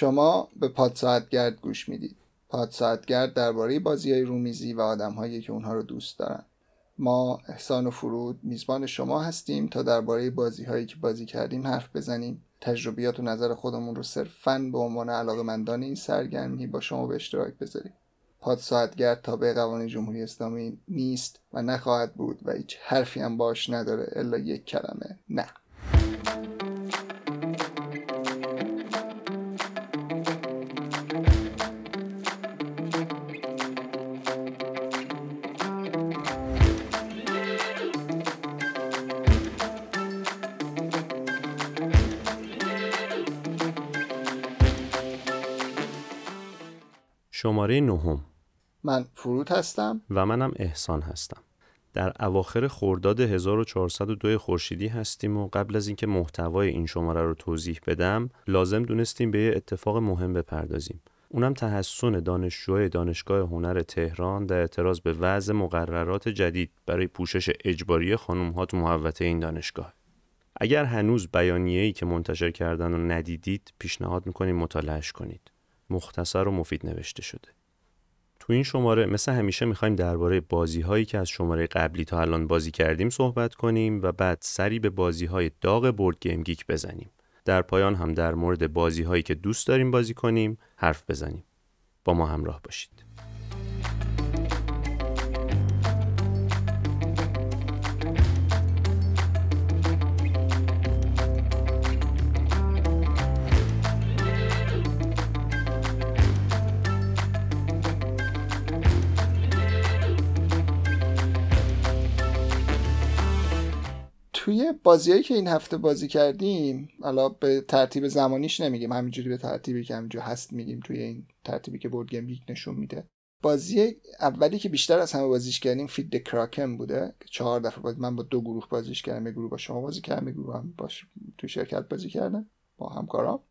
شما به پادساعتگرد گوش می‌دید. پادساعتگرد درباره بازی های رومیزی و آدمهایی که اونها رو دوست دارن. ما احسان و فرود میزبان شما هستیم تا درباره بازی هایی که بازی کردیم حرف بزنیم. تجربیات و نظر خودمون رو صرفا به عنوان علاقمندان این سرگرمی با شما به اشتراک بذاریم. پادساعتگرد تابع قوانین جمهوری اسلامی نیست و نخواهد بود و هیچ حرفی هم باش نداره الا یک کلمه. نه. شماره نهم. من فرود هستم. و منم احسان هستم. در اواخر خرداد 1402 خورشیدی هستیم و قبل از اینکه محتوای این شماره رو توضیح بدم لازم دونستیم به یه اتفاق مهم بپردازیم. اونم تحسن دانشجوهای دانشگاه هنر تهران در اعتراض به وضع مقررات جدید برای پوشش اجباری خانم ها تو محوطه این دانشگاه. اگر هنوز بیانیه‌ای که منتشر کردن رو ندیدید پیشنهاد می‌کنیم مطالعهش کنید. مختصر و مفید نوشته شده. تو این شماره مثل همیشه می‌خوایم درباره بازی هایی که از شماره قبلی تا الان بازی کردیم صحبت کنیم و بعد سری به بازی های داغ بورد گیم گیک بزنیم. در پایان هم در مورد بازی هایی که دوست داریم بازی کنیم حرف بزنیم. با ما همراه باشید. توی بازیهایی که این هفته بازی کردیم حالا به ترتیب زمانیش نمیگیم همینجوری به ترتیبی که همینجا هست میگیم توی این ترتیبی که board game نشون میده. بازی اولی که بیشتر از همه بازیش کردیم Feed the Kraken بوده که چهار دفعه بازی من با دو گروه بازیش کردم یه گروه با شما بازی کردم یه گروه هم باش توی شرکت بازی کردم با همکارام.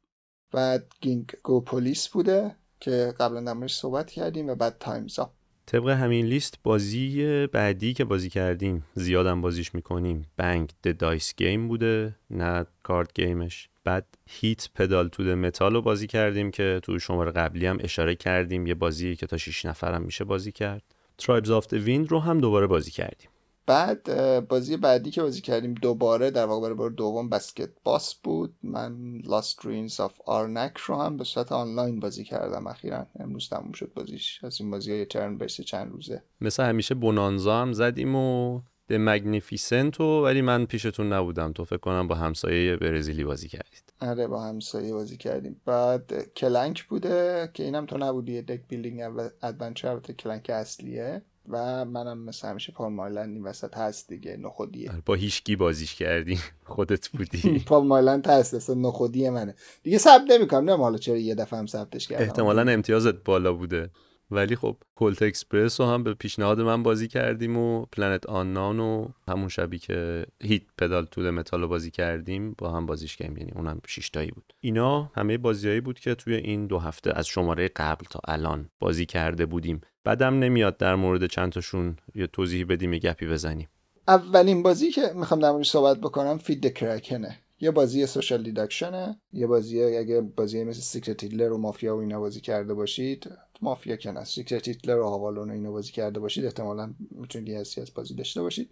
بعد Ginkgopolis بوده که قبلا در صحبت کردیم و بعد Time's Up طبق همین لیست بازی بعدی که بازی کردیم زیادم بازیش می‌کنیم. Bang! The Dice Game بوده نه card game ش. بعد Heat: Pedal to the Metal رو بازی کردیم که تو شماره قبلی هم اشاره کردیم. یه بازی که تا 6 نفرم میشه بازی کرد. Tribes of the Wind رو هم دوباره بازی کردیم. بعد بازی بعدی که بازی کردیم دوباره در واقع برای بار دوم Basketboss بود. من Lost Ruins of Arnak رو هم به صورت آنلاین بازی کردم اخیرا. امروز تموم شد بازیش. از این بازی های turn based چند روزه. مثل همیشه Bohnanza هم زدیم و The Magnificent و ولی من پیشتون نبودم تو. فکر کنم با همسایه برزیلی بازی کردید. آره با همسایه بازی کردیم. بعد Clank بوده که اینم تو نبودی. deck building adventure Clank اصلیه. و منم مثل همیشه Palm Island این وسط هست دیگه نخودیه. با هیچکی بازیش کردی خودت بودی. Palm Island هست اصلا نخودی منه. دیگه ثبت نمی‌کنم نه حالا چرا یه دفعه هم ثبتش کردم. احتمالا امتیازت بالا بوده. ولی خب Colt Express رو هم به پیشنهاد من بازی کردیم و Planet Unknown و همون شبی که Heat: Pedal to the Metal رو بازی کردیم با هم بازیش کردیم. یعنی اونم شیشتایی بود. اینا همه بازیایی بود که توی این دو هفته از شماره قبل تا الان بازی کرده بودیم. بعدم نمیاد در مورد چند تاشون یه توضیح بدیم یه گپی بزنیم. اولین بازی که می‌خوام در موردش صحبت بکنم Feed the Kraken ه یه بازی social deduction ه یه بازی اگه بازی مثل Secret Hitler و مافیا و اینا بازی کرده باشید مافیا که نه Secret Hitler و Avalon و اینا بازی کرده باشید احتمالا می‌تونید یه از بازی داشته باشید.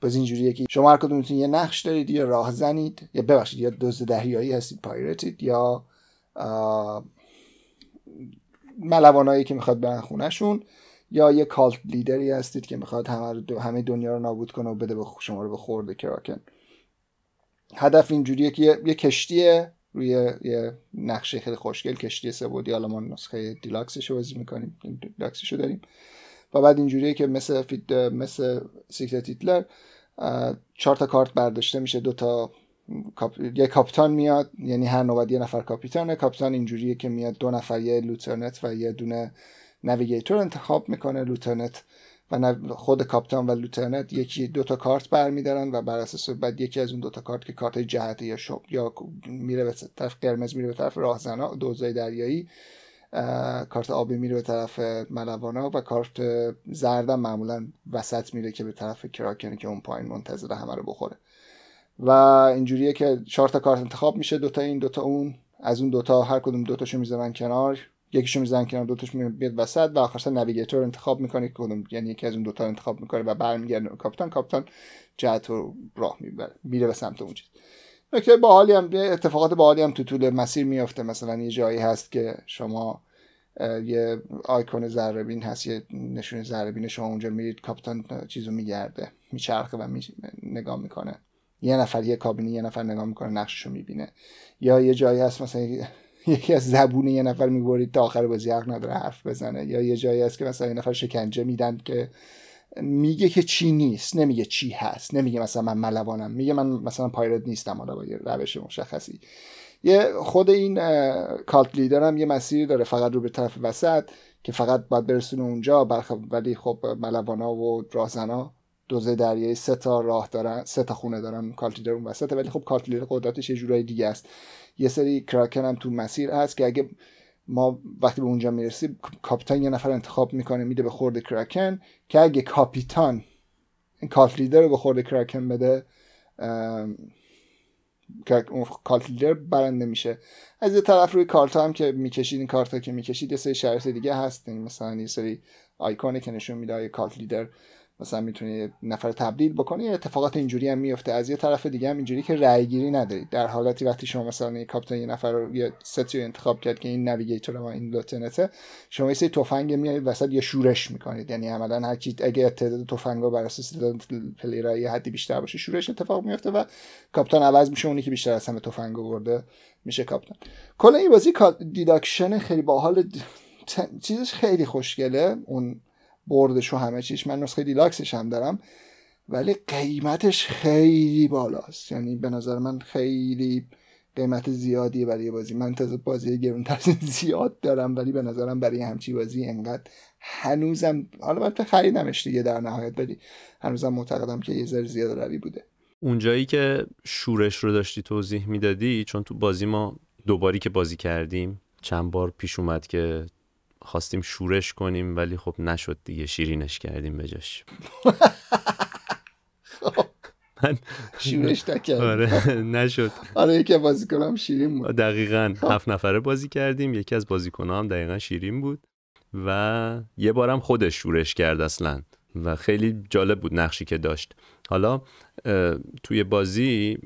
بازی اینجوریه که شما هر کدوم یه نقش دارید یا راه زنید یا ببخشید یا دزد دریایی هستید pirate ید یا ملوانایی که می‌خواد برن خونهشون یا یه cult leader ی هستید که می‌خواد همه, دنیا رو نابود کنه و بده به شما رو به خورد Kraken. هدف اینجوریه که یه, یه کشتیه روی یه نقشه خیلی خوشگل کشتی سه بعدی حالا ما نسخه deluxe ش رو بازی می‌کنیم. deluxe ش رو داریم. و بعد اینجوریه که مثل Feed مثل Secret Hitler چهار تا کارت برداشته میشه. دو تا یه کاپیتان میاد یعنی هر نوبت یه نفر کاپیتانه. کاپیتان اینجوریه که میاد دو نفر یه lieutenant و یه دونه navigator انتخاب می‌کنه lieutenant و خود کاپیتان و lieutenant یکی دو تا کارت برمیدارن و بر اساس بعد یکی از اون دو تا کارت که کارت جهت یا شب یا میره به طرف قرمز میره به طرف راهزنا دزدای دریایی کارت آبی میره به طرف ملوانا و کارت زردم معمولا وسط میره که به طرف Kraken ی که اون پایین منتظر همه رو بخوره. و اینجوریه که چهار تا کارت انتخاب میشه دوتا این دوتا اون. از اون دوتا هر کدوم دوتاشو می‌ذارن کنار. یکیشو می‌زنن کنار دوتاش میاد وسط و آخرش نویگیتور انتخاب می‌کنه کدوم یعنی یکی از اون دوتا انتخاب می‌کنه و برمیگرده. کاپیتان کاپیتان جهت رو راه می‌بره میره به سمت اون چیز. نکته باحالی هم اتفاقات باحالی هم تو طول مسیر میافته. مثلا یه جایی هست که شما یه آیکون ذره هست یه نشون ذره شما اونجا میرید کاپیتان چیزو میگرده میچرخه و می نگاه می‌کنه. یه نفر یه کابینی یه نفر نگاه می‌کنه نقششو می‌بینه. یا یه جایی هست مثلا یکی از زبون یه نفر می‌برید تا آخر بازی حق نداره حرف بزنه. یا یه جایی هست که مثلا یه نفر شکنجه میدن که میگه که چی نیست نمیگه چی هست نمیگه مثلا من ملوانم میگه من مثلا پایرت نیستم حالا با یه روش مشخصی. یه خود این کالت لیدر هم یه مسیری داره فقط رو به طرف وسط که فقط باید برسونه اونجا ولی خب ملوانا و راهزنا دوزه دریایی سه تا راه دارن سه تا خونه دارن کالت لیدر اون وسطه ولی خب کالت لیدر قدرتش یه جورای دیگه است. یه سری کراکن هم تو مسیر هست که اگه ما وقتی به اونجا می‌رسیم کاپیتان یه نفر انتخاب می‌کنه میده به خورد کراکن که اگه کاپیتان کالت لیدر رو به خورد کراکن بده کالت لیدر برنده میشه. از یه طرف روی کارت هم که می‌کشید این کارت که می‌کشید یه سری شرط دیگه هست. مثلا یه سری آیکونه که نشون میده cult leader مثلا می‌تونی نفر تبدیل بکنی اتفاقات اینجوری هم میفته از یه طرف دیگه هم اینجوری که رأی گیری ندارید در حالتی وقتی شما مثلا یه کاپیتان یه نفر رو یه ستی رو انتخاب کرد که این navigator ما این lieutenant ه شما یه تفنگ میارید وسط یه شورش می‌کنید. یعنی عملا هر کی اگه تعداد تفنگا بر اساس تعداد player ا یه حدی بیشتر باشه شورش اتفاق میفته و کاپیتان عوض میشه اونی که بیشتر از همه تفنگ آورده میشه کاپیتان. کلا این بازی deduction خیلی باحال چیزش خیلی خوشگله. اون board ش و همه چیش. من نسخه deluxe ش هم دارم ولی قیمتش خیلی بالاست. یعنی به نظر من خیلی قیمت زیادیه برای بازی. من تازه بازی گرونتر زیاد دارم ولی به نظرم برای همچین بازی انقدر هنوزم حالا من خریدمش دیگه در نهایت ولی هنوزم معتقدم که یه ذره زیاد روی بوده. اونجایی که شورش رو داشتی توضیح می‌دادی چون تو بازی ما دوباری که بازی کردیم چند بار پیش اومد که خواستیم شورش کنیم ولی خب نشد دیگه. شیرینش کردیم بجاش من شورش نکردم آره نشد. آره یکی بازی کنم شیرین بود. دقیقا. هفت نفره بازی کردیم. یکی از بازیکن هم دقیقا شیرین بود و یه بارم خودش شورش کرد اصلا و خیلی جالب بود نقشی که داشت. حالا توی بازی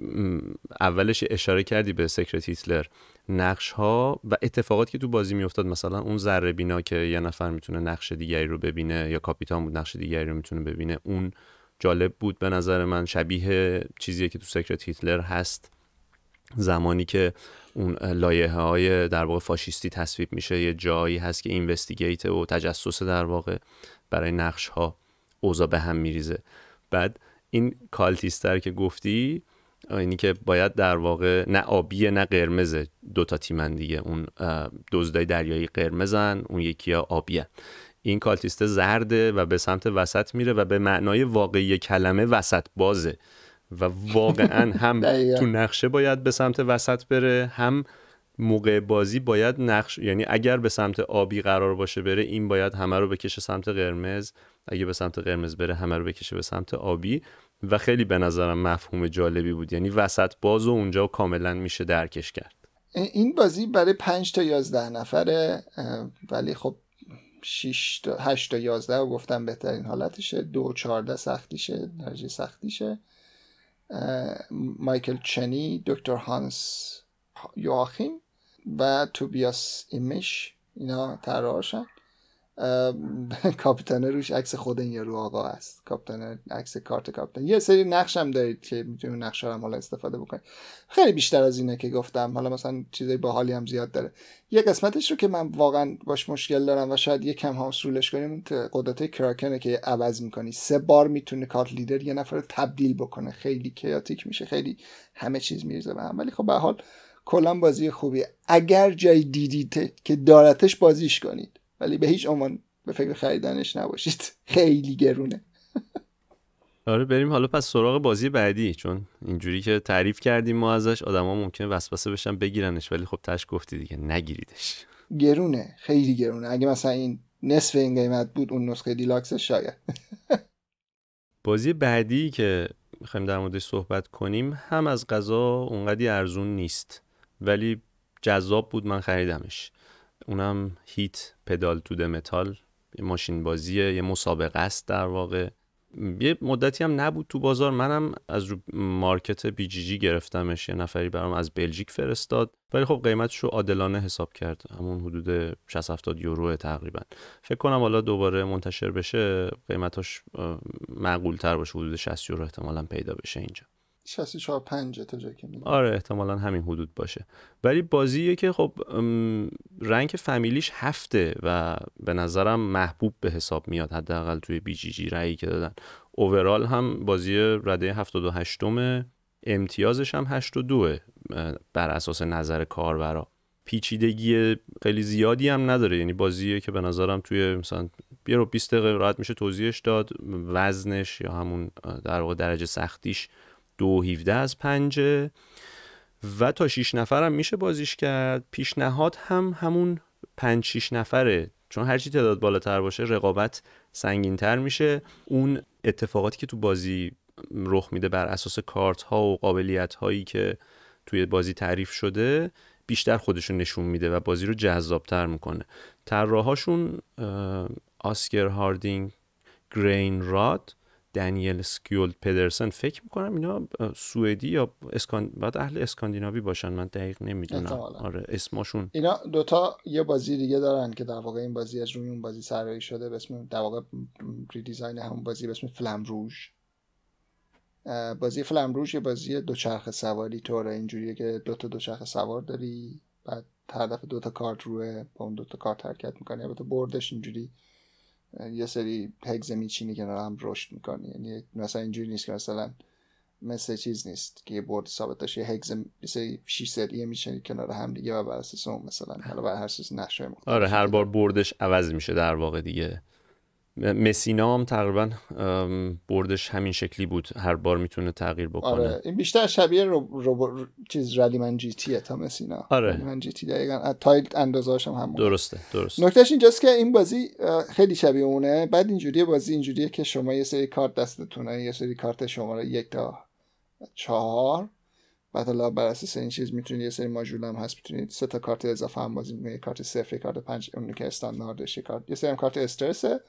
اولش اشاره کردی به سکرت هیتلر. نقش ها و اتفاقاتی که تو بازی میافتاد مثلا اون ذره بینا که یه نفر می‌تونه نقش دیگری رو ببینه یا کاپیتان بود نقش دیگری رو می‌تونه ببینه اون جالب بود به نظر من. شبیه چیزی که تو سکرت هیتلر هست. زمانی که اون لایه های در واقع فاشیستی تصویب میشه یه جایی هست که اینوستیگیت و تجسس در واقع برای نقش ها اوضاع به هم میریزه. بعد این کالتیستر که گفتی اینی که باید در واقع نه آبیه نه قرمزه دوتا تیمن دیگه. اون دزدای دریایی قرمزن اون یکی ها آبیه. این کالتیسته زرده و به سمت وسط میره و به معنای واقعی کلمه وسط بازه. و واقعا هم تو نقشه باید به سمت وسط بره هم موقع بازی باید نقش یعنی اگر به سمت آبی قرار باشه بره این باید همه رو بکشه سمت قرمز. اگه به سمت قرمز بره همه رو بکشه به سمت آبی. و خیلی به نظرم مفهوم جالبی بود. یعنی وسط باز و اونجا کاملا میشه درکش کرد. این بازی برای 5 تا 11 نفره ولی خب 6 تا 8 تا 11 رو گفتم بهترین حالتشه. 2 14 سختیشه درجه سختیشه. مایکل چنی دکتر هانس یواخیم و توبیاس ایمش اینا طراحاشن کاپیتانه روش عکس خود این یارو آقا است. کاپیتان عکس کارت کاپیتان. یه سری نقش هم دارید که می‌تونید نقش هم حالا استفاده بکنید. خیلی بیشتر از اینه که گفتم حالا مثلا چیزای باحالی هم زیاد داره. یه قسمتش رو که من واقعا باش مشکل دارم و شاید یه کم هاوس رولش کنیم قدرت کراکنه که عوض می‌کنی. سه بار می‌تونه کارت لیدر یه نفر رو تبدیل بکنه. خیلی کیاتیک میشه خیلی همه چیز میریزه به هم. ولی خب به حال کلا بازی خوبی اگر جای دیدید که دارتش بازیش کنید. ولی به هیچ عنوان به فکر خریدنش نباشید. خیلی گرونه. آره بریم حالا پس سراغ بازی بعدی چون اینجوری که تعریف کردیم ما ازش آدما ممکنه وسوسه بشن بگیرنش ولی خب تش گفتی دیگه نگیریدش. گرونه خیلی گرونه. اگه مثلا این نصف این قیمت بود اون نسخه دیلاکسش شاید. بازی بعدی که می‌خوایم در موردش صحبت کنیم هم از غذا اونقدی ارزون نیست. ولی جذاب بود من خریدمش. اونم Heat: Pedal to the Metal یه ماشین بازیه یه مسابقه است در واقع. یه مدتی هم نبود تو بازار منم از رو market BGG گرفتمش یه نفری برام از بلژیک فرستاد. ولی خب قیمتش رو عادلانه حساب کرد همون حدود 60 70 یورو تقریبا. فکر کنم حالا دوباره منتشر بشه قیمتاش معقول تر باشه حدود 60 یورو احتمالا پیدا بشه اینجا. 64 5 تا جایی که آره احتمالا همین حدود باشه. ولی بازیه که خب رنگ فامیلیش هفته و به نظرم محبوب به حساب میاد. حداقل توی بی جی جی رأیی که دادن. اوورال هم بازی رده 78 م امتیازش هم 82 بر اساس نظر کاربرا. پیچیدگی خیلی زیادی هم نداره. یعنی بازیه که به نظرم توی مثلا یه رو 20 دقیقه راحت میشه توضیحش داد. وزنش یا همون در واقع درجه سختیش دو هیفده از پنجه و تا شیش نفرم میشه بازیش کرد. پیشنهاد هم همون پنج شیش نفره. چون هرچی تعداد بالاتر باشه رقابت سنگینتر میشه. اون اتفاقاتی که تو بازی رخ میده بر اساس کارت ها و قابلیت هایی که توی بازی تعریف شده بیشتر خودشون نشون میده و بازی رو جذابتر می‌کنه. طراحاشون Asger Harding Granerud Daniel Skjold Pedersen فکر می‌کنم اینا سوئدی یا اسکان... بعد اهل اسکاندیناوی باشن من دقیق نمی‌دونم. آره اسمشون اینا دوتا یه بازی دیگه دارن که در واقع این بازی از روی اون بازی سرایی شده به اسم در واقع redesign همون بازی به اسم Flamme Rouge. بازی Flamme Rouge یه بازی دوچرخه سواری طوره اینجوریه که دوتا دوچرخه سوار داری بعد هر دفعه دوتا کارت روی با اون دوتا کارت حرکت می‌کنی البته بردش اینجوری یه سری هگز میچینی که هم رشد می‌کنی یعنی مثلا اینجوری نیست که مثلا مثل چیز نیست که یه برد ثابت داشت یه هگز سری 6 سریه میشنی کنار هم دیگه و بر اساس اون مثلا حالا بر هر چیز نقشه آره هر بار بردش عوض میشه در واقع دیگه. مسینا هم تقریبا بردش همین شکلی بود. هر بار می‌تونه تغییر بکنه. آره این بیشتر شبیه رو, رو... چیز Rallyman GT ه تا مسینا آره. Rallyman GT دقیقا. tile اندازه‌اش هم همون. درسته درست نکتهش اینجاست که این بازی خیلی شبیه اونه. بعد اینجوری بازی اینجوریه که شما یه سری کارت دستتونه یه سری کارت شماره یک تا چهار. بعد حالا بر اساس این چیز می‌تونید یه سری ماژول هم هست می‌تونید سه تا کارت اضافه هم بازی می‌کنید. کارت صفر کارت پنج اون که استانداردش کارت یه سری کارت استرسه.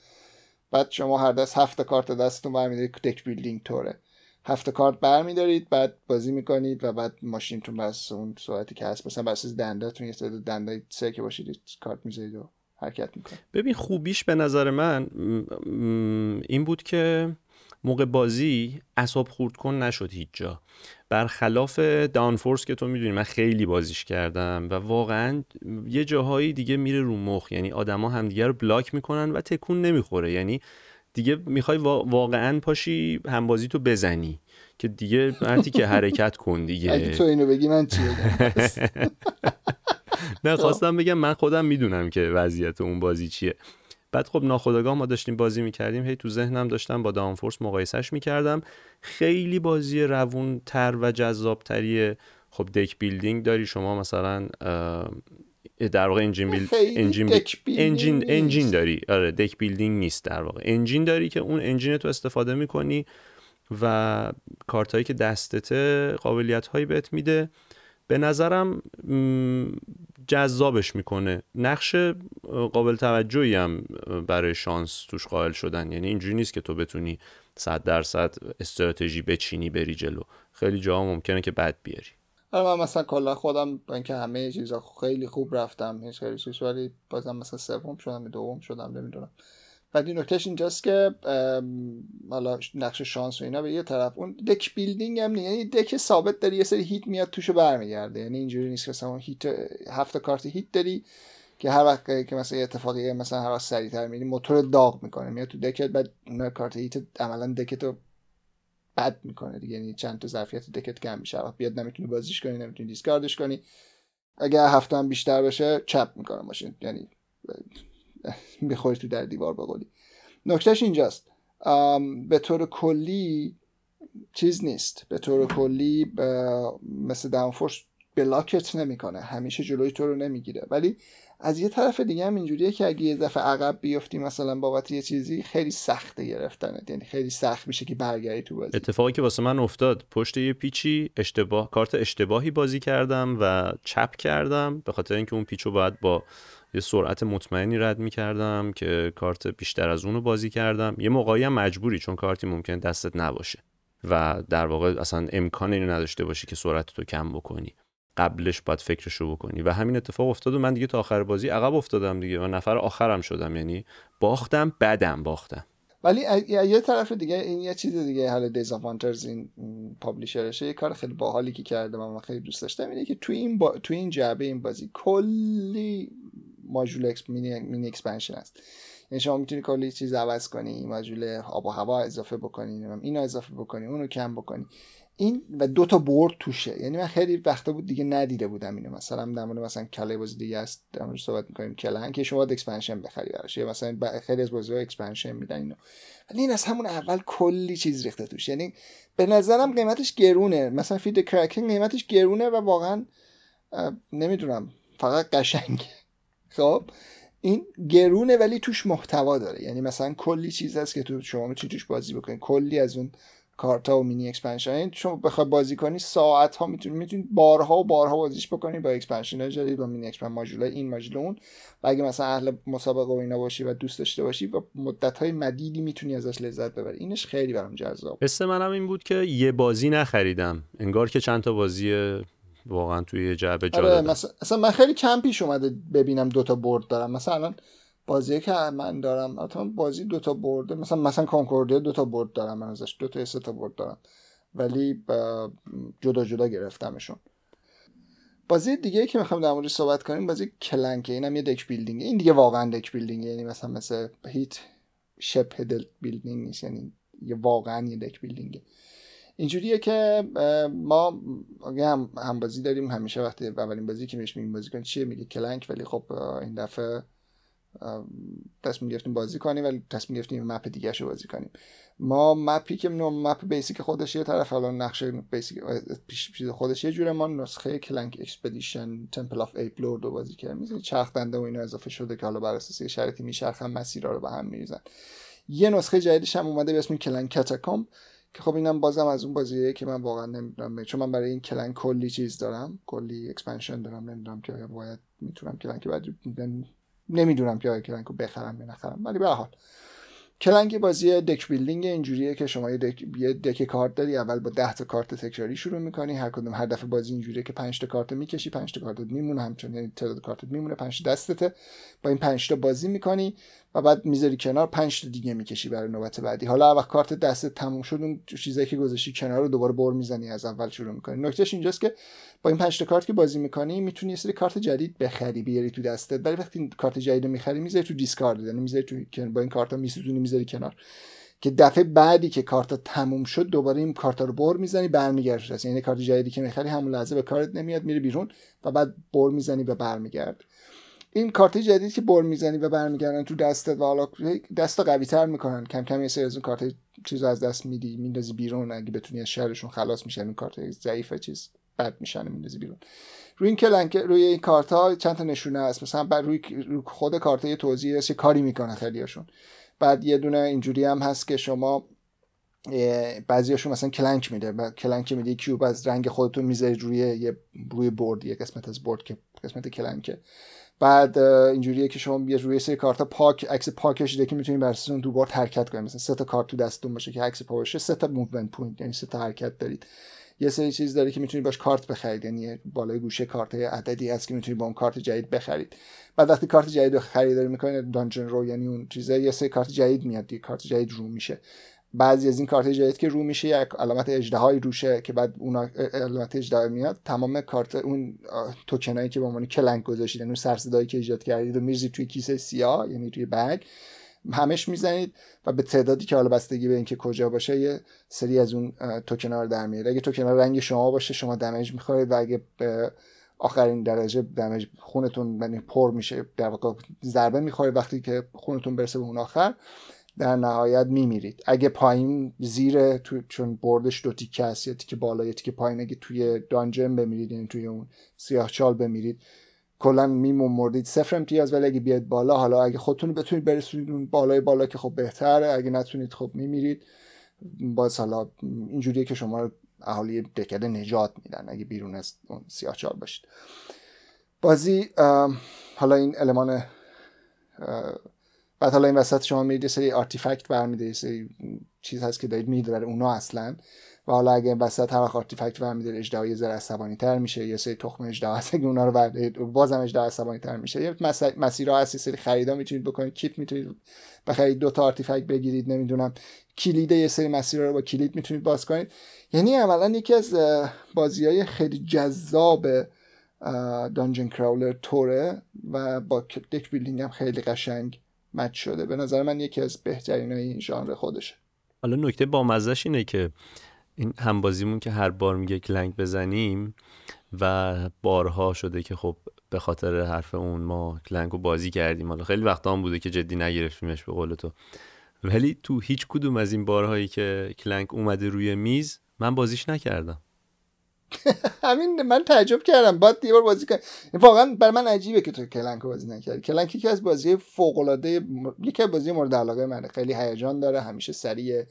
بعد شما هر دست هفت کارت دستتون برمیدارید deck building توره هفت کارت برمیدارید بعد بازی می‌کنید و بعد ماشینتون بس اون سرعتی که هست مثلا بس دنداتون یه تعداد دندای سه که باشید کارت می‌ذارید و حرکت می‌کنید. ببین خوبیش به نظر من این بود که موقع بازی اصاب خورد کن نشد هیچ جا برخلاف دانفورس که تو می‌دونی من خیلی بازیش کردم و واقعا یه جاهایی دیگه میره رو مخ. یعنی آدما همدیگه رو بلاک می‌کنن و تکون نمی‌خوره. یعنی دیگه می‌خوای واقعا پاشی همبازی تو بزنی که دیگه مرتی که حرکت کن دیگه. اگه تو اینو بگی من چی نه خواستم بگم من خودم می‌دونم که وضعیت اون بازی چیه. بعد خب ناخداگاه ما داشتیم بازی می‌کردیم هی تو ذهنم داشتم با داونفورس مقایسهش می‌کردم. خیلی بازی روون تر و جذاب تریه خب دک بیلدینگ داری. شما مثلا در واقع انجین بیل انجین انجین انجین داری. آره دک بیلدینگ نیست در واقع. انجین داری که اون انجین تو استفاده می‌کنی و کارتایی که دستت قابلیت هایی بهت میده. به نظرم جذابش می‌کنه. نقش قابل توجهی هم برای شانس توش قائل شدن. یعنی اینجوری نیست که تو بتونی صد درصد استراتژی بچینی بری جلو. خیلی جاها ممکنه که بد بیاری. آره من مثلا کلا خودم با اینکه همه چیزا خیلی خوب رفتم هیچ خیلی چیز ولی بازم مثلا سوم شدم دوم شدم نمی‌دونم. این نکتهش اینجاست که حالا نقش شانس و اینا به یه طرف اون deck building هم نیست. یعنی deck ثابت داری یه سری heat میاد توش و برمیگرده. یعنی اینجوری نیست که مثلا heat هفت کارت heat داری که هر وقت که مثلا یه اتفاقی مثلا هر وقت سریعتر میری موتور داغ می‌کنه. میاد تو deck ت بعد اون کارت heat عملا deck تو بد می‌کنه دیگه. یعنی چند تا ظرفیت deck ت کم میشه. وقت بیاد نمی‌تونی بازیش کنی نمی‌تونی discard ش کنی. اگر هفته بیشتر بشه چپ می‌کنه ماشین. یعنی می‌خوری تو در دیوار بقولی نکتهش اینجاست. به طور کلی چیز نیست. به طور کلی مثل داونفورس بلاکت نمی‌کنه. همیشه جلوی تو رو نمی‌گیره. ولی از یه طرف دیگه هم اینجوریه که اگه یه دفعه عقب بیفتی مثلا بابت یه چیزی خیلی سخته گرفتنه یعنی خیلی سخت میشه که برگردی تو بازی. اتفاقی که واسه من افتاد پشت یه پیچی اشتباه کارت اشتباهی بازی کردم و چپ کردم به خاطر اینکه اون پیچو باید با یه سرعت مطمئنی رد می‌کردم که کارت بیشتر از اونو بازی کردم. یه موقعی هم مجبوری چون کارتی ممکن دستت نباشه. و در واقع اصلا امکان اینو نداشته باشی که سرعت تو کم بکنی. قبلش باید فکرش رو بکنی. و همین اتفاق افتاد و من دیگه تا آخر بازی عقب افتادم دیگه و نفر آخرم شدم. یعنی باختم بدم باختم. ولی یه طرف دیگه این یه چیز دیگه حالا دیز این پابلیشرشه یه کار خیلی باحالی که کرده من خیلی دوست داشتم اینه که تو این با... تو این جعبه این بازی کلی ماژول اکس مینی, مینی اکسپنشن است یعنی شما می‌تونی کلی چیز عوض کنی ماژول آب و هوا اضافه بکنی اینو اضافه بکنی اونو کم بکنی. این و دو تا برد توشه. یعنی من خیلی وقتا بود دیگه ندیده بودم اینو. مثلا در مورد مثلا کله بازی دیگه است در مورد صحبت می‌کنیم. کلن که شما اکسپنشن بخری براش. مثلا خیلی از بازی‌ها اکسپنشن میدن اینو. ولی این از همون اول کلی چیز ریخته توش. یعنی به نظرم قیمتش گرونه. مثلا فید کرکینگ قیمتش گرونه و واقعا نمی‌دونم. فقط قشنگه خب؟ این گرونه ولی توش محتوا داره. یعنی مثلا کلی چیز هست که تو شما می‌تونی توش بازی بکنی. کلی از اون کارتا و mini expansion این شما بخوای بازی کنی ساعت ها می‌تونی می‌تونی بارها و بارها بازیش بکنی با expansion جدید با mini expansion ماژول این ماژول اون. و اگه مثلا اهل مسابقه و اینا باشی و دوست داشته باشی و مدت های مدیدی می‌تونی ازش لذت ببری. اینش خیلی برام جذاب. حس منم این بود که یه بازی نخریدم. انگار که چند تا بازی واقعا توی جعبه جا آره مثلا من خیلی کم پیش اومده ببینم دوتا board دارم. مثلا بازی که من دارم. مثلا بازی دوتا board ه. مثلا مثلا Concordia دوتا board دارم من ازش. دوتا سه تا board دارم. ولی جدا جدا گرفتمشون. بازی دیگه که می‌خوام در موردش صحبت کنیم بازی Clank ه اینم یه deck building. این دیگه واقعا deck building. یعنی مثلا مثل Heat شبه deck building نیست. یعنی یه واقعا یه deck building ه اینجوریه که ما هم, هم بازی داریم همیشه وقتی اولین بازی که میش بازی کنیم چیه؟ میگه Clank. ولی خب این دفعه تصمیم گرفتیم بازی کنیم ولی تصمیم گرفتیم map دیگه رو بازی کنیم. ما map ی که map basic خودش یه طرف الان نقشه basic پیش خودش یه جوره ما نسخه Clank Expedition Temple of Ape Lord رو بازی کردیم. چرخ دنده و اینا اضافه شده که حالا بر اساس شرطی میچرخن مسیرها رو به هم میریزن. یه نسخه جدیدش هم اومده به اسم Clank Catacomb که خب اینم بازم از اون بازیه که من واقعا نمی‌دونم چون من برای این Clank کلی چیز دارم کلی expansion دارم نمی‌دونم که باید می‌تونم Clank بعد نمی‌دونم که آیا Clank رو بخرم یا نخرم ولی به حال. Clank بازی deck building اینجوریه که شما یه deck, یه deck کارت داری اول با 10 تا کارت تکراری شروع می‌کنی هر کدوم هر دفعه بازی اینجوریه که 5 تا کارت می‌کشی 5 تا کارت میمونه همچنین تعداد کارت میمونه 5 تا دستته. با این 5 تا بازی می‌کنی. و بعد می‌ذاری کنار 5 تا دیگه می‌کشی برای نوبت بعدی. حالا وقت کارت دست تموم شد اون چیزایی که گذاشتی کنار رو دوباره بر می‌زنی از اول شروع می‌کنی. نکتهش اینجاست که با این 5 تا کارت که بازی می‌کنی می‌تونی یه سری کارت جدید بخری بیاری تو دستت. ولی وقتی کارت جدید می‌خری می‌ذاری تو دیسکارد یعنی می‌ذاری تو با این کارت میسوزونی می‌ذاری کنار. که دفعه بعدی که کارت تموم شد دوباره این کارت رو بر می‌زنی برمیگردی. یعنی کارت جدیدی که می‌خری همون لحظه به کارت نمیاد میره بیرون و بعد بر می‌زنی و برمیگرد این کارت جدید که بر می‌زنی و برمیگردن تو دستت و حالا دست قوی تر می‌کنن. کم کم یه سری از اون کارت چیز از دست میدی میندازی بیرون. اگه بتونی از شرشون خلاص میشن این کارت ضعیف چیز بد میشن میندازی بیرون. روی این Clank روی این کارت ها چند تا نشونه هست. مثلا بر روی خود کارت یه توضیح هست کاری می‌کنه خیلیاشون بعد یه دونه اینجوری هم هست که شما بعضیاشون مثلا clank میده. clank میده cube از رنگ خودتون می‌ذارید روی یه روی board یه قسمت از board که قسمت clank ه. بعد اینجوریه که شما یه روی سری کارت پاک عکس پاکش که می‌تونید بر اساس اون board حرکت کنید مثلا سه تا کارت تو دستتون باشه که عکس پا باشه سه تا movement point یعنی سه تا حرکت دارید. یه سری چیز داره که می‌تونید باش کارت بخرید یعنی بالای گوشه کارت عددی هست که می‌تونید با اون کارت جدید بخرید. بعد وقتی کارت جدید رو خریداری می‌کنید dungeon row یعنی اون چیزا یه سری کارت جدید میاد دیگه کارت جدید رو میشه. بعضی از این کارت جدید که رو میشه یک علامت اژدهایی روشه که بعد اون علامت اجده میاد تمام کارت اون توکنایی که به عنوان کلنگ گذاشتید اون سرصدایی که ایجاد کردید و میریزید توی کیسه سیاه یعنی توی بگ همش می‌زنید و به تعدادی که حالا بستگی به اینکه کجا باشه یه سری از اون توکن رو در میاره. اگه توکن رنگ شما باشه شما دمیج می‌خورید و اگه به آخرین درجه دمیج خونتون یعنی پر میشه در واقع ضربه می‌خوره وقتی که خونتون برسه به اون آخر در نهایت میمیرید. اگه پایین زیر تو چون بردش دو تیکه هست یا تیکه بالا یا تیکه پایین اگه توی دانجن بمیرید یعنی توی اون سیاه چال بمیرید کلا میمون مردید صفر امتیاز ولی اگه بیاد بالا حالا اگه خودتون بتونید برسونید اون بالای بالا که خب بهتره اگه نتونید خب میمیرید. باز حالا اینجوریه که شما اهالی دکده نجات میدن اگه بیرون از اون سیاه چال باشید. بازی حالا این المان بعد حالا این وسط شما میرید سری آرتیفکت برمیده سری چیز هست که دارید میداره اونا اصلا. و حالا اگه وسط هر وقت artifact برمیداره اژدها یه ذره عصبانی تر میشه یه سری تخم اژدها هست اگه اونا رو بردارید بازم اژدها عصبانی تر میشه. یه مسیرها هست سری خریدا می‌تونید بکنید کیت می‌تونید بخرید دو تا artifact بگیرید نمی‌دونم کلید یه سری مسیرها رو با کلید می‌تونید باز کنید. یعنی اولا یکی از بازی های خیلی جذاب dungeon crawler توره و با deck building هم خیلی قشنگ. match شده. به نظر من یکی از بهترین های این ژانر خودشه. حالا نکته با مزش اینه که این همبازیمون که هر بار میگه Clank بزنیم و بارها شده که خب به خاطر حرف اون ما Clank رو بازی کردیم. حالا خیلی وقتا هم بوده که جدی نگرفتیمش به قول تو. ولی تو هیچ کدوم از این بارهایی که Clank اومده روی میز من بازیش نکردم. همین من تعجب کردم. بعد دیوار بازی کنم واقعا بر من عجیبه که تو Clank بازی نکردی. Clank یکی از بازی فوق العاده یکی از بازی مورد علاقه منه. خیلی هیجان داره. همیشه سریع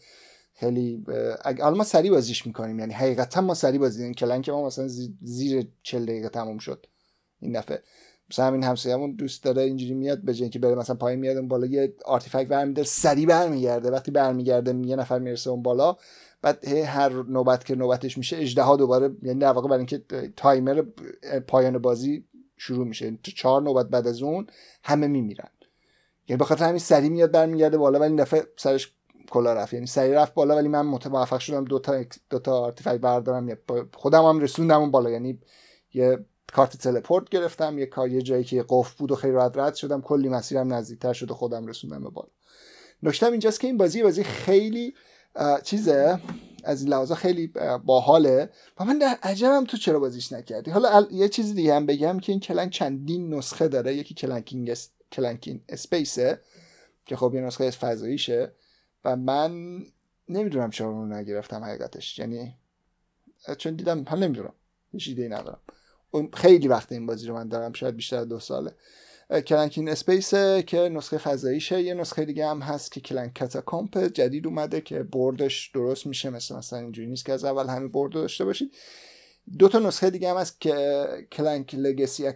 خیلی حالا ما سری بازیش می‌کنیم. یعنی حقیقتا ما سری بازی این Clank ما مثلا زیر 40 دقیقه تموم شد. این دفعه. مثلا همین همسایه‌مون دوست داره اینجوری میاد به که بره مثلا پایین میاد اون بالا یه artifact برمیداره سری برمیگرده. وقتی برمیگرده یه نفر می‌رسه اون بالا. بعد هر نوبت که نوبتش میشه اژدها دوباره یعنی در واقع برای اینکه timer پایان بازی شروع میشه. چهار نوبت بعد از اون همه میمیرن. یعنی بخاطر همین سری میاد برمیگرده بالا ولی این دفعه سرش کلا رفت. یعنی سری رفت بالا ولی من موفق شدم دو تا دو تا آرتیفکت بردارم. خودم هم رسوندم اون بالا. یعنی یه کارت تلپورت گرفتم یه کار یه جایی که قفل بود و خیلی راحت رد شدم. کلی مسیرم نزدیکتر شد و خودم رسوندم به بالا. نکته اینجاست که این بازی بازی خیلی چیزه؟ از این لحاظا خیلی باحاله. و من در عجبم تو چرا بازیش نکردی. حالا یه چیز دیگه هم بگم که این Clank چندین نسخه داره. یکی Clank in Clank in Space ه که خب یه نسخه فضاییشه. و من نمی‌دونم چرا اون نگرفتم حقیقتش. یعنی چون دیدم هم نمی‌دونم. هیچ ایده ندارم. خیلی وقت این بازی رو من دارم شاید بیشتر دو ساله. Clank in Space که نسخه فضاییشه. یه نسخه دیگه هم هست که Clank Catacomb جدید اومده که board ش درست میشه مثل مثلا اینجوری نیست که از اول همین board داشته باشید. دو تا نسخه دیگه هم هست که Clank Legacy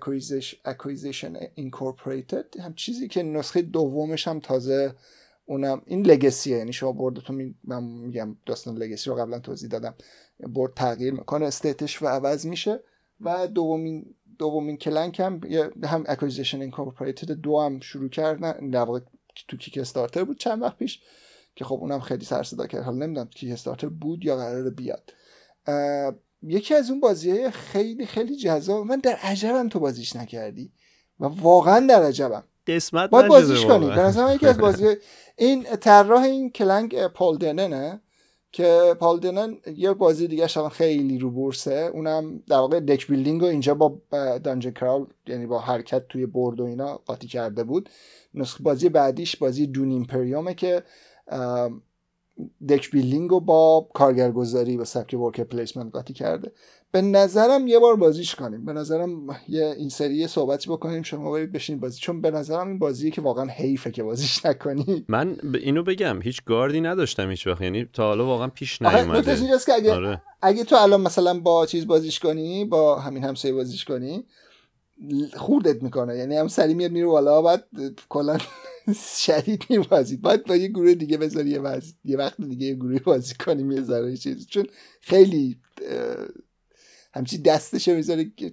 Acquisition Incorporated. هم چیزی که نسخه دومش هم تازه اونم این legacy ه. یعنی شما board تون من میگم داستان legacy رو قبلا توضیح دادم. board تغییر می‌کنه state ش عوض میشه. و دومین دومین Clank هم هم Acquisition Incorporated دو هم شروع کردن در واقع تو Kickstarter بود چند وقت پیش که خب اونم خیلی سر صدا کرد. حالا نمی‌دونم Kickstarter بود یا قرار بیاد. یکی از اون بازی خیلی خیلی جذاب من در عجبم تو بازیش نکردی. و واقعا در عجبم. قسمت باید بازیش کنی. به یکی از بازی این طراح این کلنگ پال دننه. که پالدنن یه بازی دیگه شما خیلی رو بورسه. اونم در واقع دک بیلدینگ رو اینجا با دانجن کراول یعنی با حرکت توی برد و اینا قاطی کرده بود. نسخه بازی بعدیش بازی دون ایمپریومه که دک بیلدینگ رو با کارگرگذاری و سبک ورک پلیسمنت قاطی کرده. به نظرم یه بار بازیش کنیم. به نظرم یه این سری صحبتی بکنیم شما برید بشین بازی. چون به نظرم این بازیه که واقعا حیفه که بازیش نکنی. من اینو بگم هیچ گاردی نداشتم هیچ وقت. یعنی تا حالا واقعا پیش نیومده. که اگه آره. اگه تو الان مثلا با چیز بازیش کنی با همین همسایه بازیش کنی خوردت می‌کنه. یعنی هم سری میاد میره بالا بعد کلا شدید میبازید. باید با یه گروه دیگه بذاری یه, یه وقت دیگه یه گروه بازی کنیم یه ذره چیز. چون خیلی همچی دستشو می‌ذاره که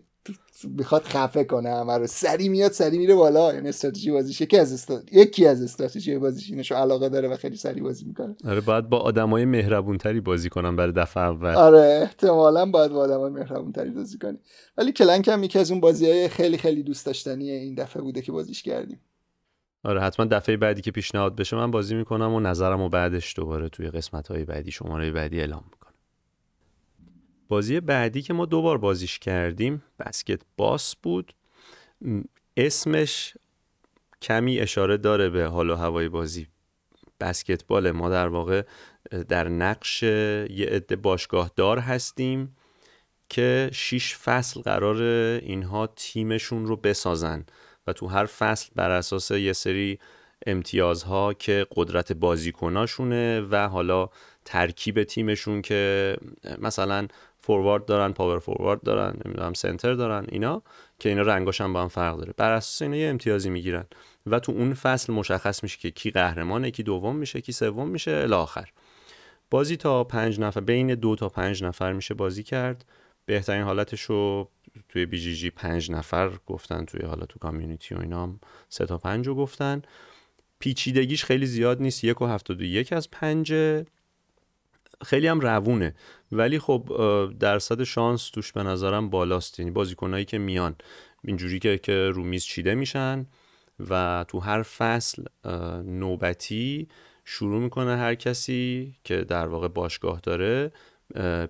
می‌خواد خفه کنه همه رو. سری میاد سری میره بالا. یعنی استراتژی بازیش یکی از استراتژی یکی از استراتژی بازیش اینشو علاقه داره و خیلی سری بازی می‌کنه. آره باید با آدمای مهربونتری بازی کنم برای دفعه اول. آره احتمالا باید با آدمای مهربونتری بازی کنی. ولی کلنک هم یکی از اون بازی های خیلی خیلی دوست داشتنی این دفعه بوده که بازیش کردیم. آره حتما دفعه بعدی که پیشنهاد بشه من بازی می‌کنم و نظرم و بعدش دوباره توی قسمت های بعدی شماره بعدی اعلام می‌کنم. بازی بعدی که ما دوبار بازیش کردیم بسکت باس بود اسمش کمی اشاره داره به حال و هوای بازی. بسکتبال ما در واقع در نقش یه عده باشگاه دار هستیم که شیش فصل قرار اینها تیمشون رو بسازن. و تو هر فصل بر اساس یه سری امتیازها که قدرت بازیکناشونه و حالا ترکیب تیمشون که مثلا فوروارد دارن پاور فوروارد دارن نمی‌دونم سنتر دارن اینا که اینا رنگاش هم با هم فرق داره. بر اساس اینا یه امتیازی می‌گیرن و تو اون فصل مشخص میشه که کی قهرمانه کی دوم میشه کی سوم میشه الی آخر. بازی تا پنج نفر بین دو تا پنج نفر میشه بازی کرد. بهترین حالتش رو توی بی جی پنج نفر گفتن توی حالا تو کامیونیتی و اینا سه تا پنج رو گفتن. پیچیدگیش خیلی زیاد نیست یک و هفتاد و یک از پنجه خیلی هم روونه. ولی خب درصد شانس توش به نظرم بالاست. یعنی بازیکنایی که میان اینجوری که که رو میز چیده میشن و تو هر فصل نوبتی شروع می‌کنه هر کسی که در واقع باشگاه داره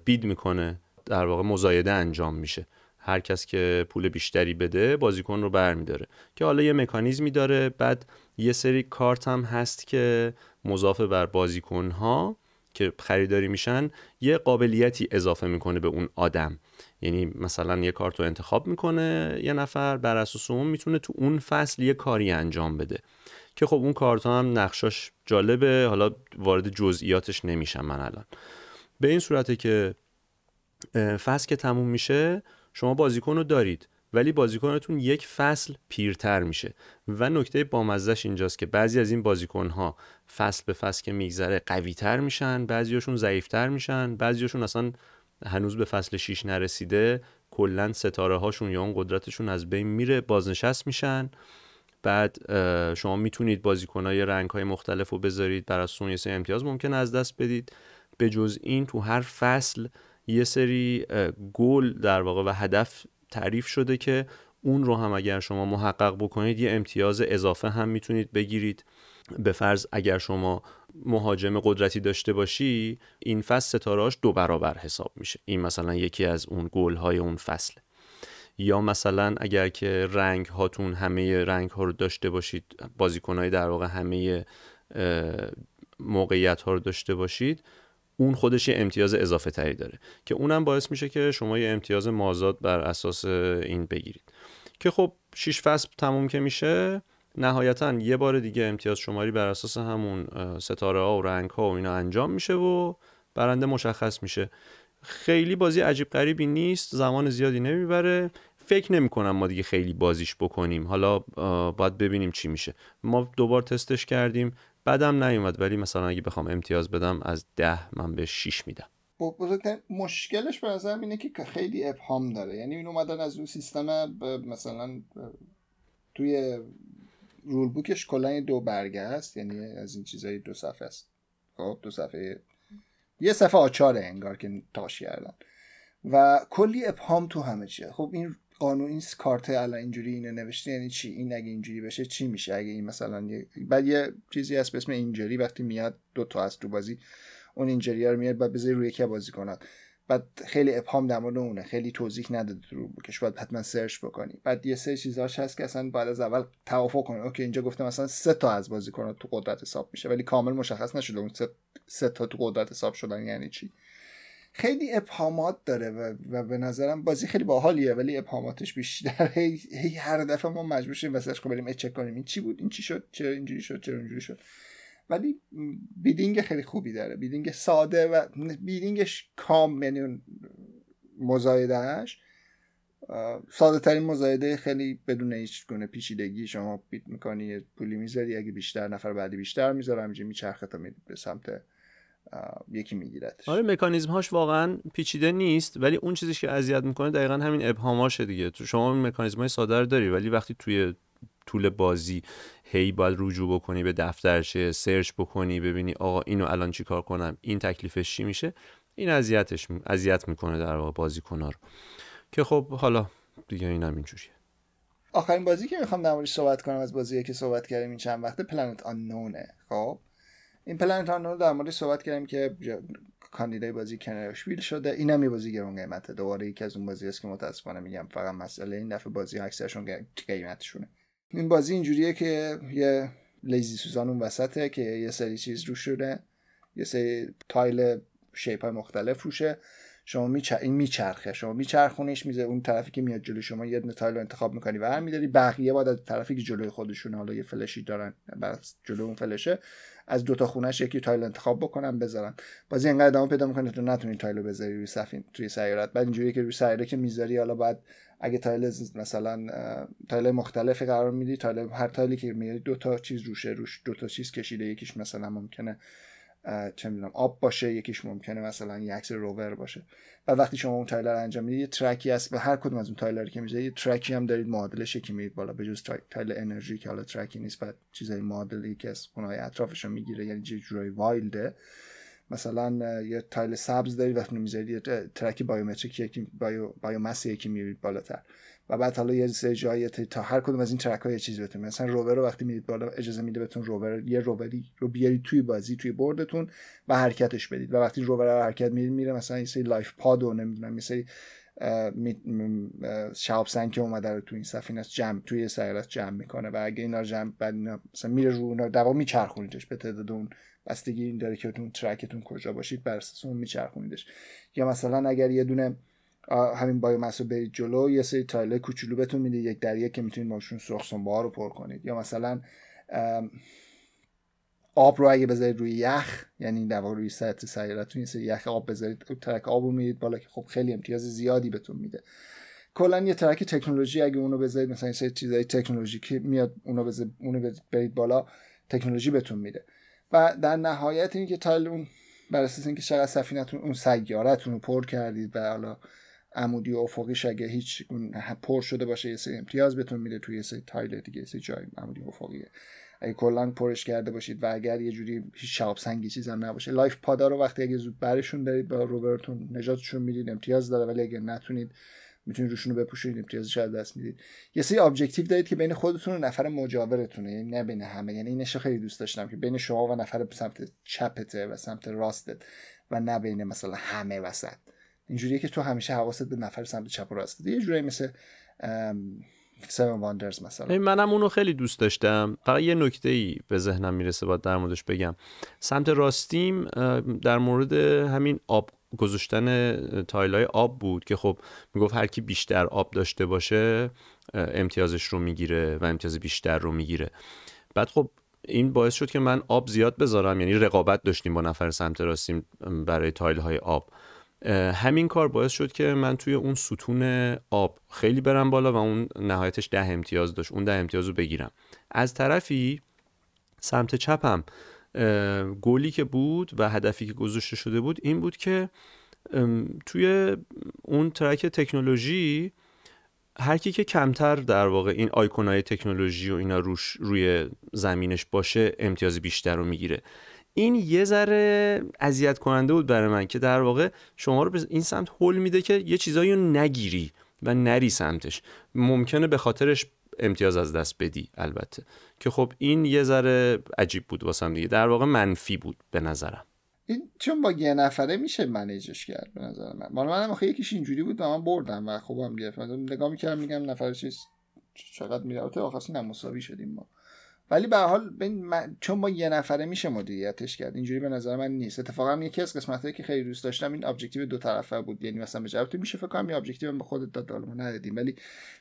بید می‌کنه در واقع مزایده انجام میشه. هر کس که پول بیشتری بده بازیکن رو برمیداره که حالا یه مکانیزمی داره. بعد یه سری کارت هم هست که مضاف بر بازیکن ها که خریداری میشن یه قابلیتی اضافه می‌کنه به اون آدم. یعنی مثلا یه کارت رو انتخاب می‌کنه یه نفر بر اساس اون می‌تونه تو اون فصل یه کاری انجام بده. که خب اون کارت هم نقشاش جالبه. حالا وارد جزئیاتش نمیشم من الان. به این صورته که فصل که تموم میشه شما بازیکن رو دارید ولی بازیکنتون یک فصل پیرتر میشه. و نکته بامزش اینجاست که بعضی از این بازیکنها فصل به فصل که میگذره قویتر میشن بعضیاشون ضعیفتر میشن بعضیاشون اصلا هنوز به فصل 6 نرسیده کلا ستاره هاشون یا اون قدرتشون از بین میره بازنشست میشن. بعد شما می‌تونید بازیکنهای رنگ های مختلف رو بذارید بر اساس یه سری امتیاز ممکن از دست بدید. به جز این تو هر فصل یه سری گل در واقع و هدف تعریف شده که اون رو هم اگر شما محقق بکنید یه امتیاز اضافه هم می‌تونید بگیرید. به فرض اگر شما مهاجم قدرتی داشته باشی این فصل ستارهاش دو برابر حساب میشه. این مثلا یکی از اون گل های اون فصل. یا مثلا اگر که رنگ هاتون همه رنگ ها رو داشته باشید بازیکنهای در واقع همه موقعیت ها رو داشته باشید اون خودش یه امتیاز اضافه تری داره. که اونم باعث میشه که شما یه امتیاز مازاد بر اساس این بگیرید. که خب 6 فصل تموم که میشه نهایتا یه بار دیگه امتیاز شماری بر اساس همون ستاره ها و رنگ ها و اینا انجام میشه و برنده مشخص میشه. خیلی بازی عجیب غریبی نیست زمان زیادی نمی‌بره. فکر نمی کنم ما دیگه خیلی بازیش بکنیم. حالا باید ببینیم چی میشه. ما دوبار تستش کردیم. بعدم نیومد ولی مثلا اگه بخوام امتیاز بدم از ده من به 6 میدم. بزرگترین مشکلش به نظرم اینه که خیلی ابهام داره. یعنی این اومدن از اون سیستم مثلا توی رول بوکش کلا دو برگه است. یعنی از این چیزای دو صفحه است. خب دو صفحه. یه صفحه آچاره انگار که تاش کردن. و کلی ابهام تو همه چیه. خب این قانون این کارت الان اینجوری اینو نوشته یعنی چی؟ این اگه اینجوری بشه چی میشه؟ اگه این مثلا یه بعد یه چیزی هست به اسم اینجوری وقتی میاد دو تا از تو بازی اون اینجوری رو میاد بعد بذاری روی یکی بازی کنن. بعد خیلی ابهام در مورد اونه خیلی توضیح نداده rulebook ش باید حتما سرچ بکنی. بعد یه سری چیزاش هست که اصلا بعد از اول توافق کنی okay اینجا گفته مثلا سه تا از بازیکن تو قدرت حساب میشه ولی کامل مشخص نشده اون سه, سه تا تو قدرت حساب شدن یعنی چی. خیلی ابهامات داره و, و به نظرم بازی خیلی باحالیه ولی ابهاماتش بیشتر هی, هی هر دفعه ما مجبور شیم واسش بریم چک کنیم. این چی بود؟ این چی شد؟ چرا اینجوری شد؟ چرا اینجوری شد؟ ولی بیدینگ خیلی خوبی داره. بیدینگ ساده و بیدینگش کام یعنی مزایدهش ساده ترین مزایده خیلی بدون هیچ گونه پیچیدگی شما بیت می‌کنی پولی می‌ذاری اگه بیشتر نفر بعدی بیشتر می‌ذاره همینجوری میچرخه تا به سمت یکی میگیرتش. آره مکانیزم هاش واقعا پیچیده نیست ولی اون چیزی که اذیت می‌کنه دقیقا همین ابهاماشه دیگه. تو شما مکانیزم های ساده رو داری ولی وقتی توی طول بازی هی باید رجوع بکنی به دفترچه سرچ بکنی ببینی آقا اینو الان چیکار کنم این تکلیفش چی میشه این اذیتش اذیت می‌کنه در واقع بازیکن‌ها رو. که خب حالا دیگه اینم اینجوریه. آخرین بازی که می‌خوام در صحبت کنم از بازی که صحبت کردیم این چند وقته Planet Unknown ه خب؟ این Planet Unknown در مورد صحبت کردیم که کاندیدای بازی Kennerspiel شده. اینم یه بازی گرون قیمته. دوباره یکی از اون بازی است که متاسفانه میگم فقط مسئله این دفعه بازی اکثرشون قیمتشونه. این بازی اینجوریه که یه lazy Susan اون وسطه که یه سری چیز روش شده. یه سری tile shape های مختلف روشه. شما میچ... این میچرخه. شما میچرخونیش میزه اون طرفی که میاد جلوی شما یه tile رو انتخاب می‌کنی و میداری بقیه باید از طرفی که جلوی خودشون حالا یه فلشی دارن بس جلوی اون فلشه از دو تا خونش یکی tile انتخاب بکنن بذارن. بازی انقدر ادامه پیدا می‌کنه تو نتونی tile رو بذاری روی سفین توی سیارت. بعد اینجوری که روی سیاره که می‌ذاری حالا بعد اگه tile مثلا tile مختلفی قرار میدی tile هر tile ی که میاری دو تا چیز روشه روش دو تا چیز کشیده یکیش مثلا ممکنه چه می‌دونم آب باشه یکیش ممکنه مثلا یه عکس روور باشه. و وقتی شما اون tile رو انجام می‌دید یه track ی هست و هر کدوم از اون tile رو که می‌ذارید یه track ی هم دارید معادلش که میرید بالا. به جز tile انرژی که حالا track ی نیست بعد چیزای معادلی که از اونهای اطرافش می‌گیره یعنی جورای wild ه. مثلا یه tile سبز دارید وقتی می‌ذارید یه track biometric یکی bio biomass یکی میرید بالاتر. و بعد حالا یه سری جایی تا هر کدوم از این track ها یه چیز بهتون مثلا روور رو وقتی میرید بالا اجازه میده بهتون روور یه رووری رو بیارید توی بازی توی board تون و حرکتش بدید. و وقتی روور رو حرکت می‌دید میره مثلا یه سری life pod و نمی‌دونم یه سری سنگ که اومده رو توی این سفینه جمع توی سیارت جمع می‌کنه. و اگه اینا جمع بعد اینا مثلا میره رو اونا دوا میچرخونیدش به تعداد اون بستگی این داره که اون ترکتون کجا باشید بر اساس اون میچرخونیدش. یا مثلا اگر یه دونه همین بایومس رو برید جلو یه سری تایله کوچولو بهتون میده یک در یک که می‌تونید ماشون سرخ رو پر کنید. یا مثلا آب رو اگه بذارید روی یخ یعنی در روی سطح سیارتون یه سری یخ آب بذارید ترک آب رو می‌دید بالا که خب خیلی امتیاز زیادی بهتون میده. کلا یه ترک تکنولوژی اگه اونو بذارید مثلا یه سری چیزای تکنولوژی میاد اونو بذارید اونو برید بالا تکنولوژی بهتون میده. و در نهایت اینکه تایل اون بر اساس اینکه چقدر سفینتون اون سیارتون رو پر کردید و حالا عمودی و افقیش اگه هیچ پر شده باشه یه سری امتیاز بهتون میده توی یه سری تایل دیگه یه سری جای عمودی و افقیه. اگه کلا پرش کرده باشید و اگر یه جوری هیچ شاب سنگی چیزم نباشه. لایف پادا رو وقتی اگه زود برشون دارید با روبرتون نجاتشون می‌دید امتیاز داره ولی اگه نتونید می‌تونید روشون رو بپوشونید امتیازش از دست می‌دید. یه سری objective دارید که بین خودتون و نفر مجاورتونه یعنی نه بین همه. یعنی اینش خیلی دوست داشتم که بین شما و نفر سمت چپته و سمت راستت و نه بین مثلا همه وسط. اینجوریه که تو همیشه حواست به نفر سمت چپ و راست یه جوری مثل Seven Wonders مثلا. منم اونو خیلی دوست داشتم. فقط یه نکته ای به ذهنم می‌رسه باید در موردش بگم. سمت راستیم در مورد همین آب گذاشتن tile ای آب بود که خب می‌گفت هر کی بیشتر آب داشته باشه امتیازش رو می‌گیره و امتیاز بیشتر رو می‌گیره. بعد خب این باعث شد که من آب زیاد بذارم. یعنی رقابت داشتیم با نفر سمت راستیم برای tile های آب. همین کار باعث شد که من توی اون ستون آب خیلی برم بالا و اون نهایتش ده امتیاز داشت اون ده امتیاز رو بگیرم. از طرفی سمت چپم گلی که بود و هدفی که گذاشته شده بود این بود که توی اون ترک تکنولوژی هر کی که کمتر در واقع این آیکونای تکنولوژی و اینا روش روی زمینش باشه امتیاز بیشتر رو می‌گیره. این یه ذره اذیت کننده بود برای من که در واقع شما رو به این سمت هول میده که یه چیزایی رو نگیری و نری سمتش. ممکنه به خاطرش امتیاز از دست بدی البته. که خب این یه ذره عجیب بود واسم دیگه. در واقع منفی بود به نظرم. این چون با یه نفره میشه manage ش کرد به نظر من. مال منم آخه یکیش اینجوری بود و من بردم و خوبم گرفت. نگاه می‌کردم میگم نفر چیز چقدر میره آخه مساوی شدیم ما. ولی به حال چون ما یه نفره میشه مدیریتش کرد اینجوری به نظر من نیست. اتفاقا یکی از قسمتایی که خیلی دوست داشتم این objective دو طرفه بود. یعنی مثلا به میشه فکر کنم یه objective به خودت داد ما ندادیم ولی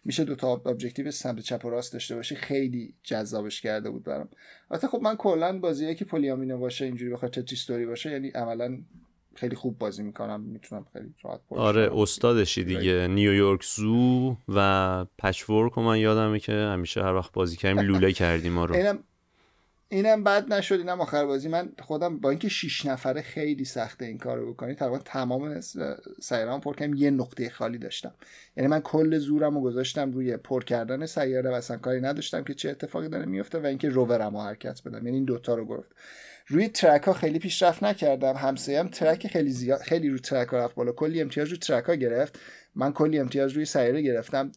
میشه دو تا objective سمت چپ و راست داشته باشی خیلی جذابش کرده بود برام. البته خب من کلا بازیه که polyomino باشه اینجوری بخواد تتری باشه یعنی عملا خیلی خوب بازی می‌کنم می‌تونم خیلی راحت آره استادشی دیگه. New York Zoo و Patchwork من یادمه که همیشه هر وقت بازی کردیم لوله کردیم ما رو. اینم اینم بد نشد اینم آخر بازی. من خودم با اینکه 6 نفره خیلی سخته این کارو بکنی تقریبا تمام سیارم پر کردم. یه نقطه خالی داشتم. یعنی من کل زورم رو گذاشتم روی پر کردن سیاره و اصلا کاری نداشتم که چه اتفاقی داره میفته و اینکه روورم حرکت بدم. یعنی این دوتا رو گفت. روی ترک ها خیلی پیشرفت نکردم. همسایه هم ترک خیلی زیاد خیلی روی ترک ها رفت بالا. کلی امتیاز روی ترک ها گرفت. من کلی امتیاز روی سیاره گرفتم.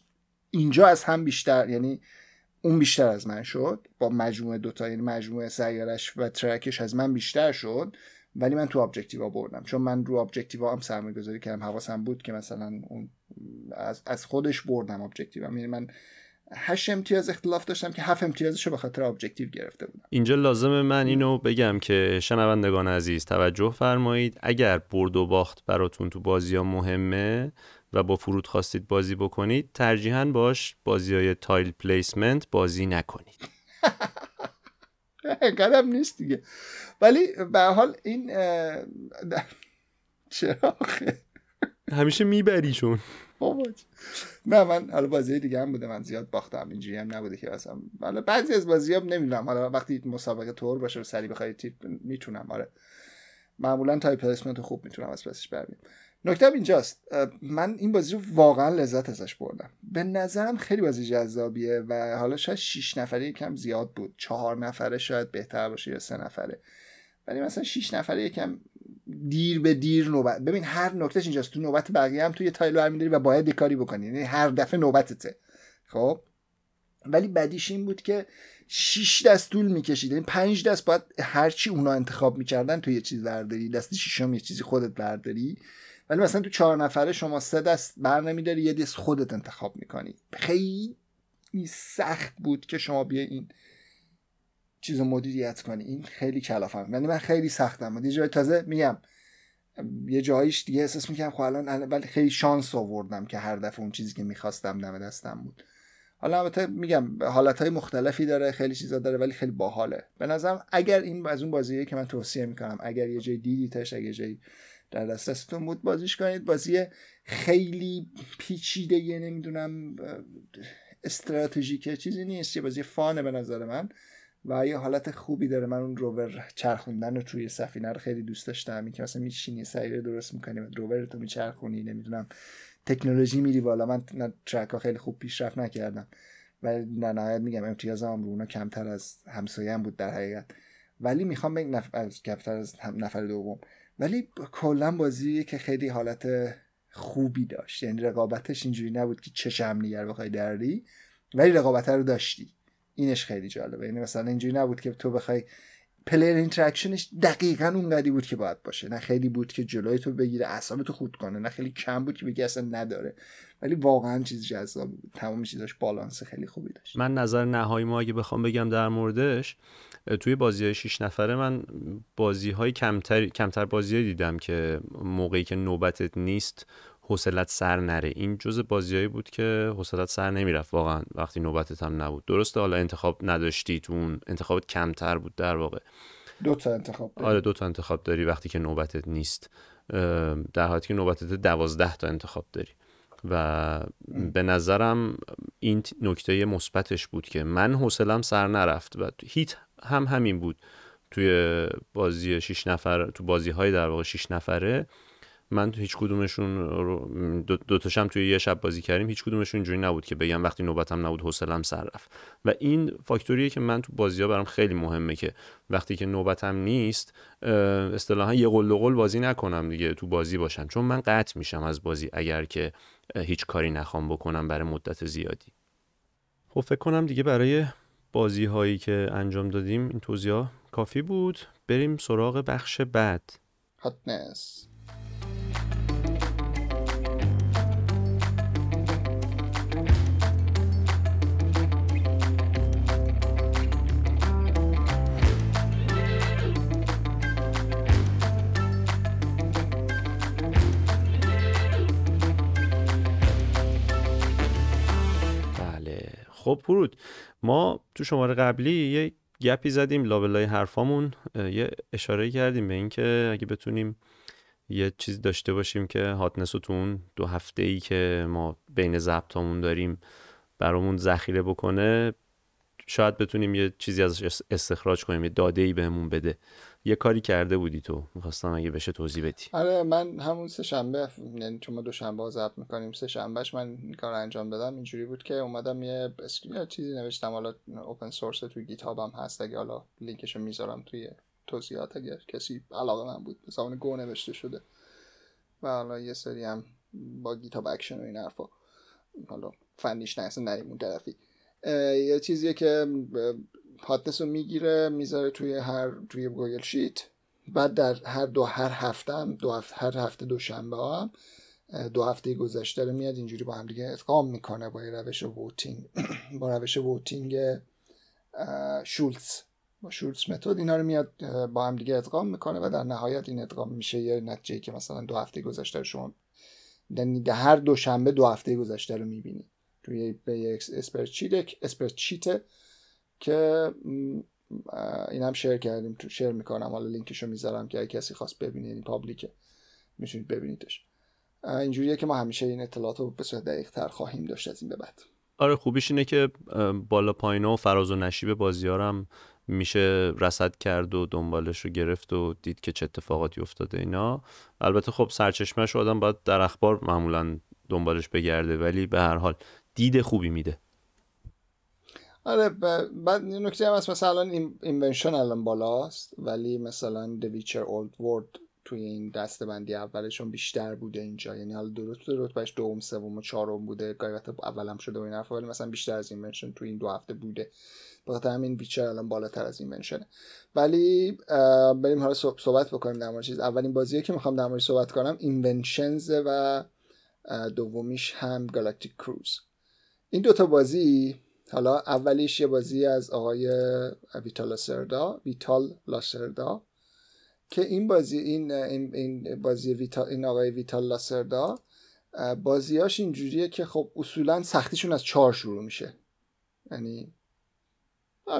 اینجا از هم بیشتر یعنی اون بیشتر از من شد. با مجموعه دوتا یعنی مجموعه سیارش و ترکش از من بیشتر شد. ولی من تو objective ا بردم. چون من رو objective ا هم سرمایه گذاری کردم. حواسم بود که مثلا اون از, از خودش بردم objective یعنی من هشت امتیاز اختلاف داشتم که هفت امتیازش رو به خاطر objective گرفته بودم. اینجا لازم من اینو بگم که شنوندگان عزیز توجه فرمایید اگر برد و باخت براتون تو بازی ها مهمه و با فرود خواستید بازی بکنید ترجیحاً باش بازی های tile placement بازی نکنید. قدم نیست دیگه. ولی به حال این چرا همیشه می‌بری چون. نه من حالا بازی دیگه هم بوده من زیاد باختم اینجوری هم نبوده که مثلا حالا بعضی از بازی ها نمی‌دونم. حالا وقتی مسابقه طور باشه و سری بخوای تیپ می‌تونم. آره. معمولا tile placement خوب می‌تونم از پسش برمیم نکته اینجاست. من این بازی رو واقعا لذت ازش بردم. به نظرم خیلی بازی جذابیه و حالا شاید 6 نفره یکم زیاد بود. چهار نفره شاید بهتر باشه یا سه نفره. ولی مثلا 6 نفره یکم دیر به دیر نوبت. ببین هر نکتهش اینجاست. تو نوبت بقیه هم تو یه تایلو برمیداری و باید کاری بکنی. یعنی هر دفعه نوبتته. خب؟ ولی بدیش این بود که 6 دست طول می‌کشید. یعنی 5 دست باید هرچی اونا انتخاب می‌کردن تو یه چیز برداری. دست ششم یه چیزی خودت برداری. ولی مثلا تو چهار نفره شما سه دست بر نمیداری یه دست خودت انتخاب می‌کنی. خیلی سخت بود که شما بیا این چیز مدیریت کنی. این خیلی کلافم یعنی من خیلی سختم. یه جای تازه میگم یه جاییش دیگه احساس می‌کنم خب الان ولی خیلی شانس آوردم که هر دفعه اون چیزی که می‌خواستم دم دستم بود. حالا البته میگم حالت های مختلفی داره خیلی چیزا داره ولی خیلی باحاله. به نظرم اگر این از اون بازیه که من توصیه می‌کنم اگر یه جای دیدیتش اگه جای در دسترستون بود بازیش کنید. بازی خیلی پیچیده یه نمی‌دونم استراتژیکه چیزی نیست. یه بازی فانه به نظر من. و یه حالت خوبی داره. من اون روور چرخوندن رو توی سفینه رو خیلی دوست داشتم. که مثلا میشینی سیاره درست می‌کنی و روور تو میچرخونی نمی‌دونم تکنولوژی میری بالا. من ترک خیلی خوب پیشرفت نکردم. و در نهایت میگم امتیازم رو اونا کمتر از همسایه بود در حقیقت. ولی می‌خوام بگم نف... از کمتر از نفر دوم. ولی کلا بازی که خیلی حالت خوبی داشت. یعنی رقابتش اینجوری نبود که چشم نیگر بخوای دری ولی رقابت رو داشتی. اینش خیلی جالبه. یعنی مثلا اینجوری نبود که تو بخوای player interaction ش دقیقا اونقدی بود که باید باشه. نه خیلی بود که جلوی تو بگیره اعصاب تو خورد کنه. نه خیلی کم بود که بگی اصلا نداره. ولی واقعا چیز جذاب بود. تمام چیزاش بالانس خیلی خوبی داشت. من نظر نهایی ما اگه بخوام بگم در موردش توی بازی های 6 نفره من بازی های کمتر کمتر بازی دیدم که موقعی که نوبتت نیست حوصلت سر نره. این جز بازیایی بود که حوصلت سر نمی‌رفت. واقعا وقتی نوبتت هم نبود. درسته حالا انتخاب نداشتی تو اون انتخابت کمتر بود در واقع. دو تا انتخاب داری. آره دو تا انتخاب داری وقتی که نوبتت نیست. در حالی که نوبتت دوازده تا انتخاب داری. و به نظرم این نکته مثبتش بود که من حوصلم سر نرفت و هیت هم همین بود. توی بازی شیش نفر تو بازی های در واقع شیش نفره من تو هیچ کدومشون دو, دو تاشم توی یه شب بازی کردیم هیچ کدومشون اینجوری نبود که بگم وقتی نوبتم نبود حوصلم سر رفت. و این فاکتوریه که من تو بازی ها برام خیلی مهمه که وقتی که نوبتم نیست اصطلاحا یه قل قل بازی نکنم دیگه تو بازی باشم چون من قطع میشم از بازی اگر که هیچ کاری نخوام بکنم برای مدت زیادی. خب فکر کنم دیگه برای بازی هایی که انجام دادیم این توضیح کافی بود. بریم سراغ بخش بعد. هاتنس خب فرود ما تو شماره قبلی یه گپی زدیم لابلای حرفامون. یه اشاره کردیم به اینکه اگه بتونیم یه چیز داشته باشیم که هاتنس رو تو اون دو هفته ای که ما بین ضبطامون داریم برامون ذخیره بکنه شاید بتونیم یه چیزی ازش استخراج کنیم یه داده ای بهمون بده. یه کاری کرده بودی تو. می‌خواستم اگه بشه توضیح بدی. آره من همون سه شنبه یعنی چون ما دو شنبه ضبط می‌کنیم سه شنبهش من این کار انجام دادم. اینجوری بود که اومدم یه چیزی نوشتم. حالا open source تو Git هم هست. اگه حالا لینکشو می‌ذارم توی توضیحات اگر کسی علاقه‌مند بود به Go نوشته شده. و حالا یه سری هم با Git action و این حرفا. حالا فنیش نه اصلا نریم یه چیزیه که hotness رو می‌گیره می‌ذاره توی هر توی Google Sheet. بعد در هر دو هر هفته هم دو هفته هر هفته دوشنبه هم دو هفته گذشته رو میاد اینجوری با هم دیگه ادغام می‌کنه با روش voting. با روش voting Schulze. با Schulze method اینا رو میاد با هم دیگه ادغام می‌کنه و در نهایت این ادغام میشه یه نتیجه که مثلا دو هفته گذشته رو شما یعنی هر دوشنبه دو هفته گذشته رو می‌بینی. توی به spreadsheet spreadsheet که این هم share کردیم تو share می‌کنم. حالا لینکشو می‌ذارم که اگه کسی خواست ببینه این public ه می‌تونید ببینیدش. اینجوریه که ما همیشه این اطلاعات رو به صورت دقیق تر خواهیم داشت از این به بعد. آره خوبیش اینه که بالا پایین و فراز و نشیب بازی ها هم میشه رسد کرد و دنبالش رو گرفت و دید که چه اتفاقاتی افتاده اینا. البته خب سرچشمهش آدم باید در اخبار معمولا دنبالش بگرده ولی به هر حال دید خوبی میده. آره بعد نکته هم هست مثلا اینونشن الان بالاست ولی مثلا The Witcher Old World توی این دسته بندی اولشون بیشتر بوده اینجا. یعنی حالا درست رتبهش دوم سوم و چهارم بوده گاهی اولم شده و این حرفا ولی مثلا بیشتر از Inventions توی این دو هفته بوده. بخاطر همین Witcher الان بالاتر از Inventions ه ولی بریم حالا صحبت بکنیم در مورد چیز. اولین بازیه که می‌خوام در مورد صحبت کنم Inventions و دومیش هم Galactic Cruise این دوتا بازی حالا اولیش یه بازی از آقای ویتال لاسردا ویتال لاسردا که این بازی این این, بازی ویتال این آقای ویتال لاسردا بازیاش اینجوریه که خب اصولا سختیشون از چهار شروع میشه. یعنی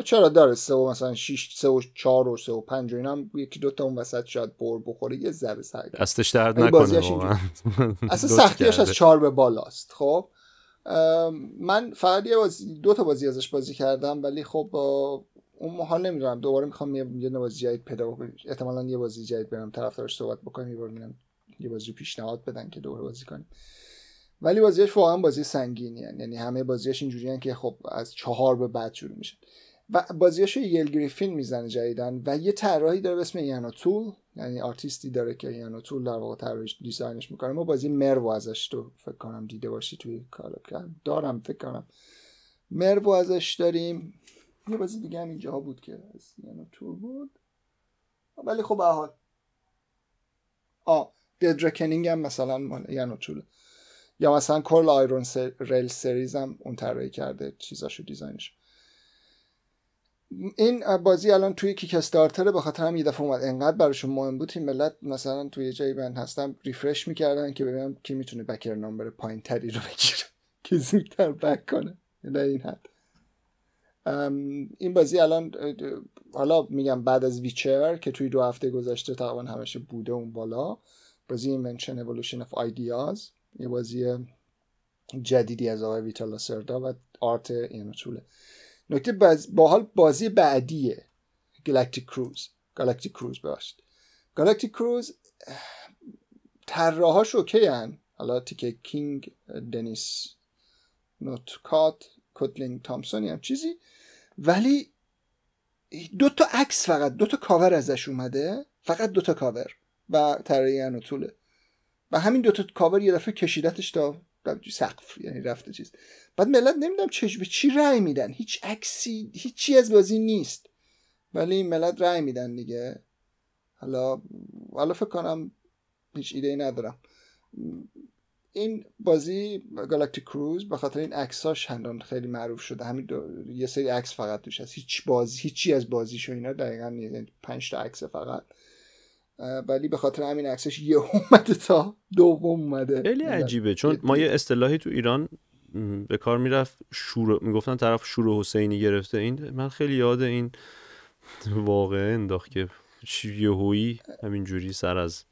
چرا داره سه و مثلا 6 سه و 4 و سه و 5 و اینا هم یکی دو تا اون وسط شاید بر بخوره یه ذره سعی دستش درد نکنه اصلا سختیش از 4 به بالاست خب؟ من فقط یه بازی دو تا بازی ازش بازی کردم ولی خب اون حال نمی‌دونم. دوباره می‌خوام یه یه بازی جدید پیدا کنم احتمالاً یه بازی جدید برم طرفدارش صحبت بکنم یه یه بازی پیشنهاد بدن که دوباره بازی کنیم. ولی بازیش واقعا بازی سنگینی هن. یعنی همه بازیش اینجوری که خب از چهار به بعد شروع میشه. و بازیاشو یل گریفین می‌زنه جدیدن و یه طراحی داره به اسم یانو تول. یعنی آرتیستی داره که یانو تول در واقع طراحیش دیزاینش می‌کنه. ما بازی مرو ازش تو فکر کنم دیده باشی توی کار. دارم فکر کنم. مرو ازش داریم. یه بازی دیگه هم اینجا بود که از یانو تول بود. ولی خب به حال. آ دد هم مثلا مال یانو تول یا مثلا کل آیرون ریل سریز هم اون طراحی کرده چیزاشو دیزاینش این بازی الان توی کیک استارتره به خاطر هم یه دفعه اومد. انقدر براشون مهم بود این ملت مثلا توی جایی من هستم ریفرش می‌کردن که ببینم کی می‌تونه بکر نامبر پایین تری رو بگیره که زودتر بک کنه. نه این حد. این بازی الان حالا میگم بعد از Witcher که توی دو هفته گذشته تقریبا همشه بوده اون بالا. بازی Inventions Evolution of Ideas یه بازی جدیدی از آقای Vital Lacerda و art Ian O'Toole ه نکته باز... با حال بازی بعدیه. Galactic Cruise Galactic Cruise باشد Galactic Cruise طراحاش OK هن. حالا T.K. King Dennis Northcott Koltin Thompson ی هم چیزی. ولی دو تا عکس فقط دو تا کاور ازش اومده. فقط دو تا کاور. و طراحی Ian O'Toole ه. و همین دو تا کاور یه دفعه کشیدتش تا سقف یعنی رفته چیز. بعد ملت نمی‌دونم چه به چی رأی میدن. هیچ عکسی هیچی از بازی نیست. ولی ملت رأی میدن دیگه. حالا حالا فکر کنم هیچ ایده ای ندارم. این بازی گالاکتیک کروز به خاطر این عکساش هندان خیلی معروف شده. همین یه سری عکس فقط توش هست. هیچ بازی هیچی از بازیش و اینا دقیقا نیست یعنی پنج تا عکس فقط. ولی به خاطر همین عکسش یه اومده تا دوم اومده. خیلی عجیبه چون ما یه اصطلاحی تو ایران به کار می‌رفت شور می‌گفتن طرف شور حسینی گرفته. این من خیلی یاد این واقعه انداخت که یهویی همینجوری سر از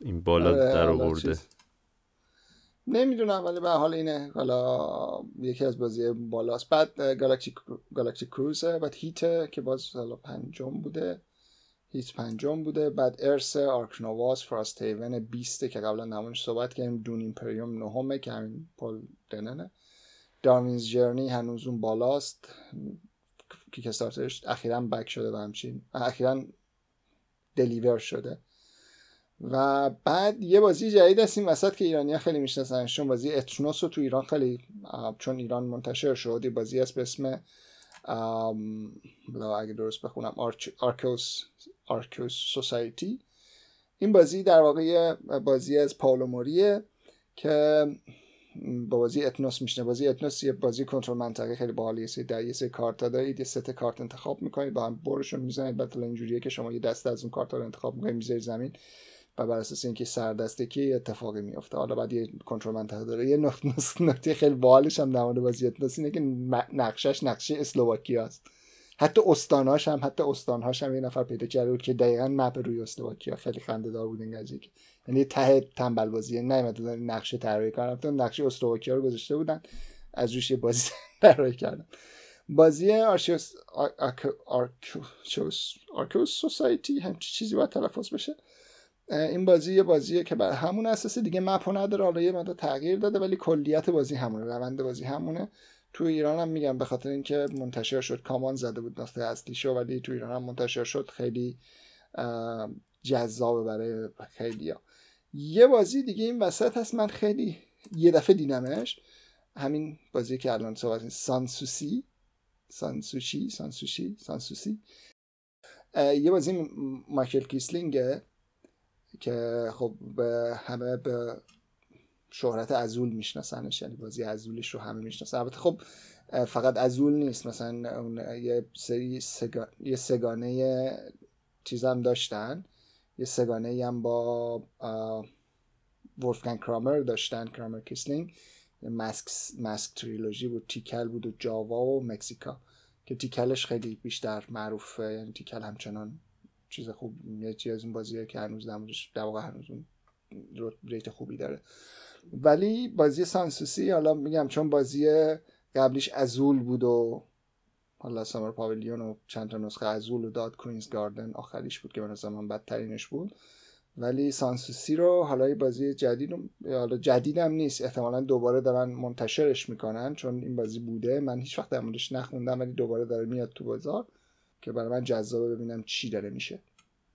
این بالا آره، در آورده. نمی‌دونم ولی به حال اینه. حالا یکی از بازی بالاست. بعد Galaxy Galaxy Cruise ه بعد Heat که باز حالا پنجم بوده. Heat پنجم بوده. بعد Ark Nova س Frosthaven بیسته که قبلا در موردش صحبت کردیم. Dune Imperium نهمه که همین Paul Dennen ه. Darwin's Journey هنوز اون بالاست. Kickstarter ش اخیرا back شده و همچین اخیرا deliver شده. و بعد یه بازی جدید هست این وسط که ایرانی ها خیلی میشناسنشون بازی Ethnos رو تو ایران خیلی چون ایران منتشر شد. یه بازی هست به اسم اگه درست بخونم Archeos Archeos Society این بازی در واقع بازی از Paolo Mori ه که با بازی Ethnos میشناسنش بازی Ethnos یه بازی کنترل منطقه خیلی باحالیه یه سری در یه سری کارت دارید یه ست کارت انتخاب می‌کنید با هم برشون می‌زنید. بعد اینجوریه که شما یه دسته از اون کارت رو انتخاب می‌کنید می‌ذارید زمین و بر اساس اینکه سردسته کی اتفاقی میفته حالا بعد یه کنترل منطقه داره. یه نکته خیلی باحالش هم در مورد بازی Ethnos اینه که نقشش نقشه اسلوواکیا است حتی استانهاش هم حتی استانهاش هم یه نفر پیدا کرده بود که دقیقا map روی اسلوواکیا خیلی خنده دار بود این قضیه یعنی ته تنبل بازی نیومدن نقشه طراحی کردن نقشه اسلوواکیا رو گذاشته بودن از روش یه بازی طراحی کردن. بازی Archeos Archeos Society هم چیزی باید تلفظ بشه. این بازی یه بازیه که بر همون اساس دیگه map و نداره حالا یه مدت تغییر داده ولی کلیت بازی همونه روند بازی همونه. تو ایران هم میگم به خاطر اینکه منتشر شد. CMON زده بود نسخه اصلی شو ولی تو ایران هم منتشر شد. خیلی جذابه برای خیلی ها. یه بازی دیگه این وسط هست. من خیلی یه دفعه دیدمش. همین بازی که الان صحبت سانسوسی. سانسوشی. سانسوشی. سانسوسی. یه بازی مایکل کیسلینگه که خب همه به شهرت ازول میشناسنش یعنی بازی ازولش رو همه می‌شناسن. البته خب فقط ازول نیست. مثلا اون یه سری سگا... یه سگانه چیز هم داشتن. یه سگانه هم با Wolfgang Kramer داشتن Kramer Kiesling. Mask Mask Trilogy بود Tikal بود و Java و Mexica. که Tikal ش خیلی بیشتر معروفه. یعنی Tikal همچنان چیز خوب یه چیز از اون بازیه که هنوز در واقع هنوز اون rate خوبی داره. ولی بازی Sanssouci حالا میگم چون بازی قبلیش Azul بود و حالا سامر پاویلیون و چند تا نسخه ازول و داد کوینز گاردن آخریش بود که به نظر من بدترینش بود. ولی سانسوسی رو حالا بازی جدید حالا جدیدم نیست احتمالا دوباره دارن منتشرش می‌کنن چون این بازی بوده. من هیچ وقت در نخوندم ولی دوباره داره میاد تو بازار که برای من جذابه ببینم چی داره میشه.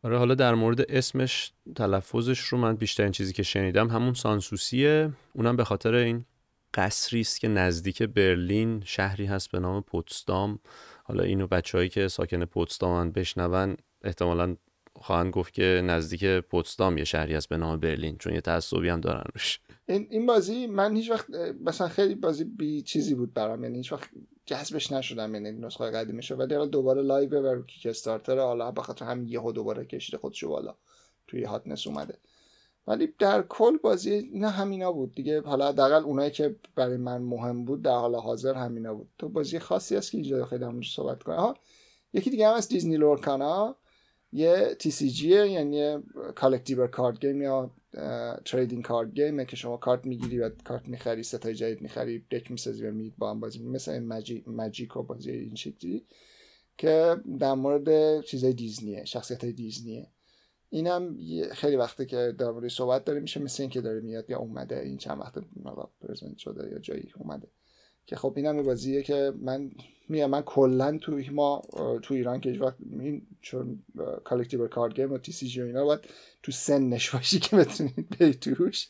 آره حالا در مورد اسمش تلفظش رو من بیشترین چیزی که شنیدم همون سانسوسیه. اونم به خاطر این قصری است که نزدیک برلین شهری هست به نام پوتسدام. حالا اینو بچههایی که ساکن پوتسدامن بشنون احتمالا خواهند گفت که نزدیک پوتسدام یه شهری هست به نام برلین چون یه تعصبی هم دارن روش این این بازی من هیچ وقت مثلا خیلی بازی بی چیزی بود برام. یعنی هیچ وقت جذبش نشدم یعنی نسخه قدیمی شو ولی حالا دوباره live و رو Kickstarter حالا بخاطر همین یهو دوباره کشیده خودشو بالا. توی hotness اومده. ولی در کل بازی نه همینا بود دیگه. حالا حداقل اونایی که برای من مهم بود در حال حاضر همینا بود. تو بازی خاصی هست که اینجا خیلی صحبت کنه یکی دیگه هم از Disney Lorcana. یه TCG یه یعنی collectible card game یا trading card game ه که شما کارت می‌گیری و کارت می‌خری ستای جدید می‌خری deck می‌سازی و میید با هم بازی مثل این Magi... Magic و بازی این شکلی که در مورد چیزای دیزنیه شخصیت دیزنیه. اینم خیلی وقته که در مورد صحبت داره میشه مثل اینکه داره میاد یا اومده این چند وقت present شده یا جایی اومده. که خب اینم یه بازیه که من میگم من کلا تو ما تو ایران که وقت این چون collectible card game و TCG اینا باید تو سنش باشی که بتونید بری توش.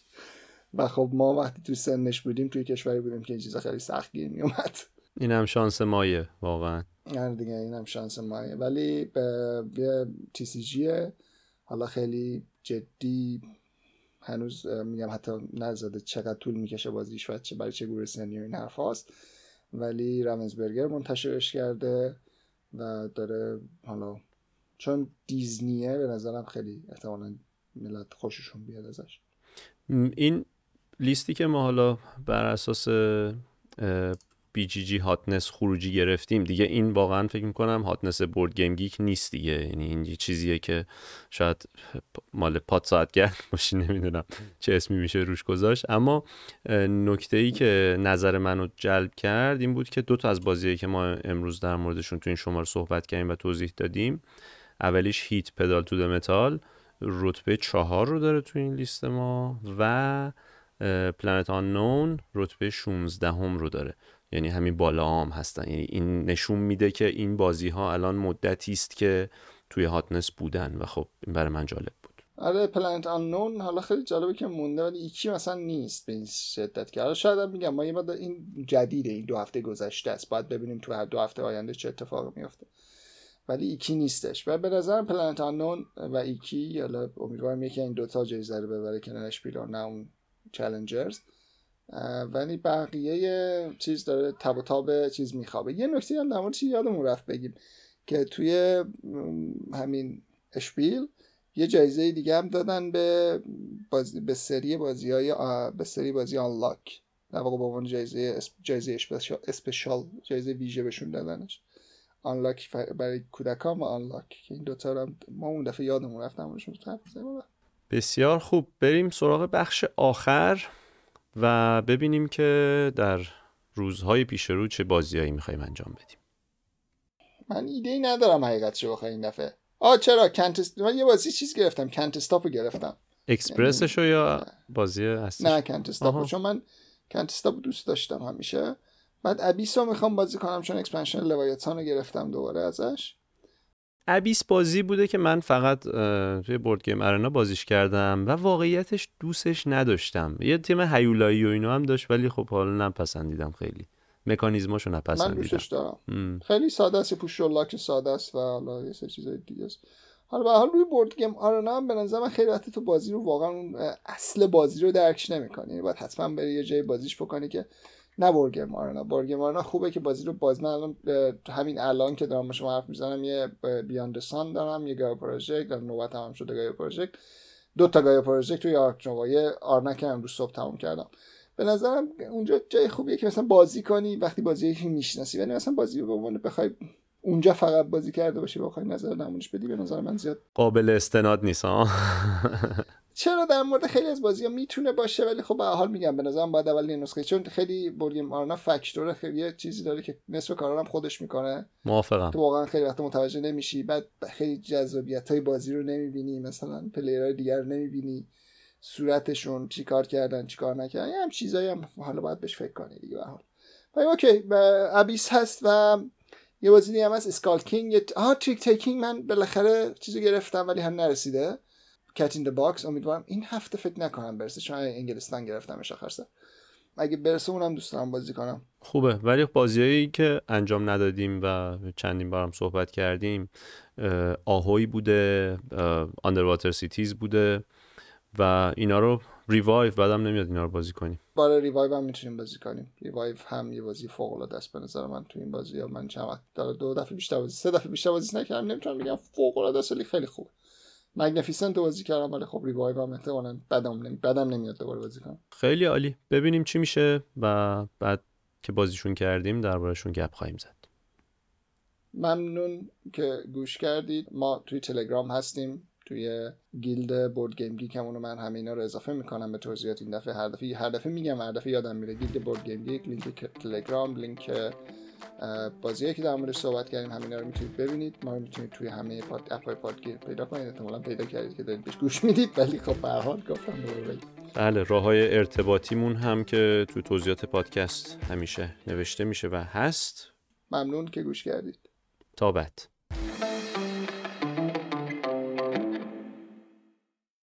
و خب ما وقتی تو سنش بودیم توی کشوری بودیم که این چیزا خیلی سخت گیر میومد این هم شانس ماهه واقعا. آره دیگه این هم شانس مایه. ولی به تی سی جیه حالا خیلی جدی هنوز میگم حتی نزده چقدر طول می‌کشه بازیش و چه برای چه گروه سنی و این حرف هاست. ولی رمزبرگر منتشرش کرده و داره حالا چون دیزنیه به نظرم خیلی احتمالا ملت خوششون بیاد ازش. این لیستی که ما حالا بر اساس BGG hotness خروجی گرفتیم. دیگه این واقعا فکر می‌کنم hotness BoardGameGeek نیست دیگه. یعنی این چیزیه که شاید مال پاد ساعت گرد باشی نمی‌دونم چه اسمی میشه روش گذاشت. اما نکته ای که نظر منو جلب کرد این بود که دو تا از بازیهایی که ما امروز در موردشون تو این شماره صحبت کردیم و توضیح دادیم اولیش Heat: Pedal to the Metal رتبه چهار رو داره تو این لیست ما و Planet Unknown رتبه 16 هم رو داره. یعنی همین بالا هم هستن. یعنی این نشون میده که این بازی ها الان مدتی است که توی hotness بودن و خب این برای من جالب بود. آره Planet Unknown حالا خیلی جالبه که مونده ولی IKI مثلا نیست به این شدت که. حالا شاید میگم ما یه این جدیده این دو هفته گذشته است. باید ببینیم تو هر دو هفته آینده چه اتفاقی میفته ولی IKI نیستش. و به نظر Planet Unknown و IKI حالا امیدوارم یکی این دوتا جایزه رو ببره که Spiel نه اون چلنجرز ولی بقیه چیز داره تب و تاب چیز میخوابه. یه نکته هم در چی یادمون رفت بگیم که توی همین اشپیل یه جایزه دیگه هم دادن به بازی به سری بازی های به سری بازی آنلاک. در واقع به عنوان جایزه جایزه اسپشال جایزه ویژه بهشون دادنش. آنلاک برای کودکان و آنلاک. که این دوتا رو ما اون دفعه یادمون رفتم بسیار خوب. بریم سراغ بخش آخر. و ببینیم که در روزهای پیش رو چه بازیهایی می‌خوایم انجام بدیم. من ایده ای ندارم حقیقتش بخوای این دفعه. آ چرا؟ کنتست من یه بازی چیز گرفتم کنتستاپ رو گرفتم. اکسپرسشو یا بازی اصلی نه کنتستاپ چون من کنتستاپ دوست داشتم همیشه. بعد Abyss رو می‌خوام بازی کنم چون expansion Leviathan رو گرفتم دوباره ازش. Abyss بازی بوده که من فقط توی Board Game Arena بازیش کردم و واقعیتش دوستش نداشتم. یه تیم هیولایی و اینا هم داشت ولی خب حالا نپسندیدم خیلی. مکانیزماشو نپسندیدم. من دوستش دارم. خیلی ساده است push luck ساده است و حالا یه سری چیزای دیگه است. حالا به حال روی Board Game Arena هم به نظر من خیلی وقتی تو بازی رو واقعا اصل بازی رو درکش نمی‌کنی. یعنی باید حتما بری یه جای بازیش بکنی که نه Board Game Arena، Board Game Arena خوبه که بازی رو باز من الان همین الان که دارم شما حرف می‌زنم یه Beyond the Sun دارم یه Gaia Project در نوبت هم شده Gaia Project دو تا Gaia Project توی Ark Nova یه Arnak هم روز صبح تموم کردم. به نظرم اونجا جای خوبیه که مثلا بازی کنی وقتی بازی رو می‌شناسی. ولی مثلا بازی رو به عنوان بخوای اونجا فقط بازی کرده باشی بخوای نظر نمونش بدی به نظر من زیاد قابل استناد نیست چرا در مورد خیلی از بازی ها می‌تونه باشه ولی خب به حال میگم به نظرم باید اول نسخه چون خیلی Board Game Arena factor خیلی یه چیزی داره که نصف کارا هم خودش می‌کنه. موافقم. تو واقعا خیلی وقت متوجه نمیشی بعد خیلی جذابیت های بازی رو نمی‌بینی مثلا player های دیگر رو نمی‌بینی صورتشون چیکار کردن چیکار نکردن هم چیزایی هم حالا باید بهش فکر کنی دیگه به حال. اوکی Abyss هست و یه بازی هم هست Skull King آها trick-taking من بالاخره چیزو گرفتم ولی هم نرسیده. Cat in the Box امیدوارم. این هفته فکر نکنم برسه چون انگلستان گرفتمش آخر اگه برسه اونم دوست دارم بازی کنم. خوبه. ولی بازیایی که انجام ندادیم و چندین بارم صحبت کردیم Ahoy بوده Underwater Cities بوده و اینا رو Revive بدم نمیاد اینا رو بازی کنیم. برای Revive هم می‌تونیم بازی کنیم. Revive هم یه بازی فوق العاده است به نظر من تو این بازی. ها من چند وقت دو دفعه بیشتر بازی سه دفعه بیشتر بازی نکردم. نمی‌تونم بگم فوق العاده است ولی خیلی خوبه. Magnificent بازی کردم ولی خب Revive هم احتمالاً بدم نمی بدم نمیاد دوباره بازی کنم. خیلی عالی. ببینیم چی میشه و بعد که بازیشون کردیم دربارشون گپ خواهیم زد. ممنون که گوش کردید. ما توی تلگرام هستیم. توی guild BoardGameGeek مون من همه اینا رو اضافه می‌کنم به توضیحات این دفعه. هر دفعه هر دفعه میگم هر دفعه یادم میره. guild BoardGameGeek لینک تلگرام لینک بازی که در موردش صحبت کردیم همینا رو می‌تونید ببینید. ما رو می‌تونید توی همه پاد app ای پادگیر پیدا کنید. احتمالاً پیدا کردید که دارید بهش گوش می‌دید. ولی خب به حال گفتم بله راه های ارتباطیمون هم که تو توضیحات پادکست همیشه نوشته میشه و هست. ممنون که گوش کردید. تا بعد.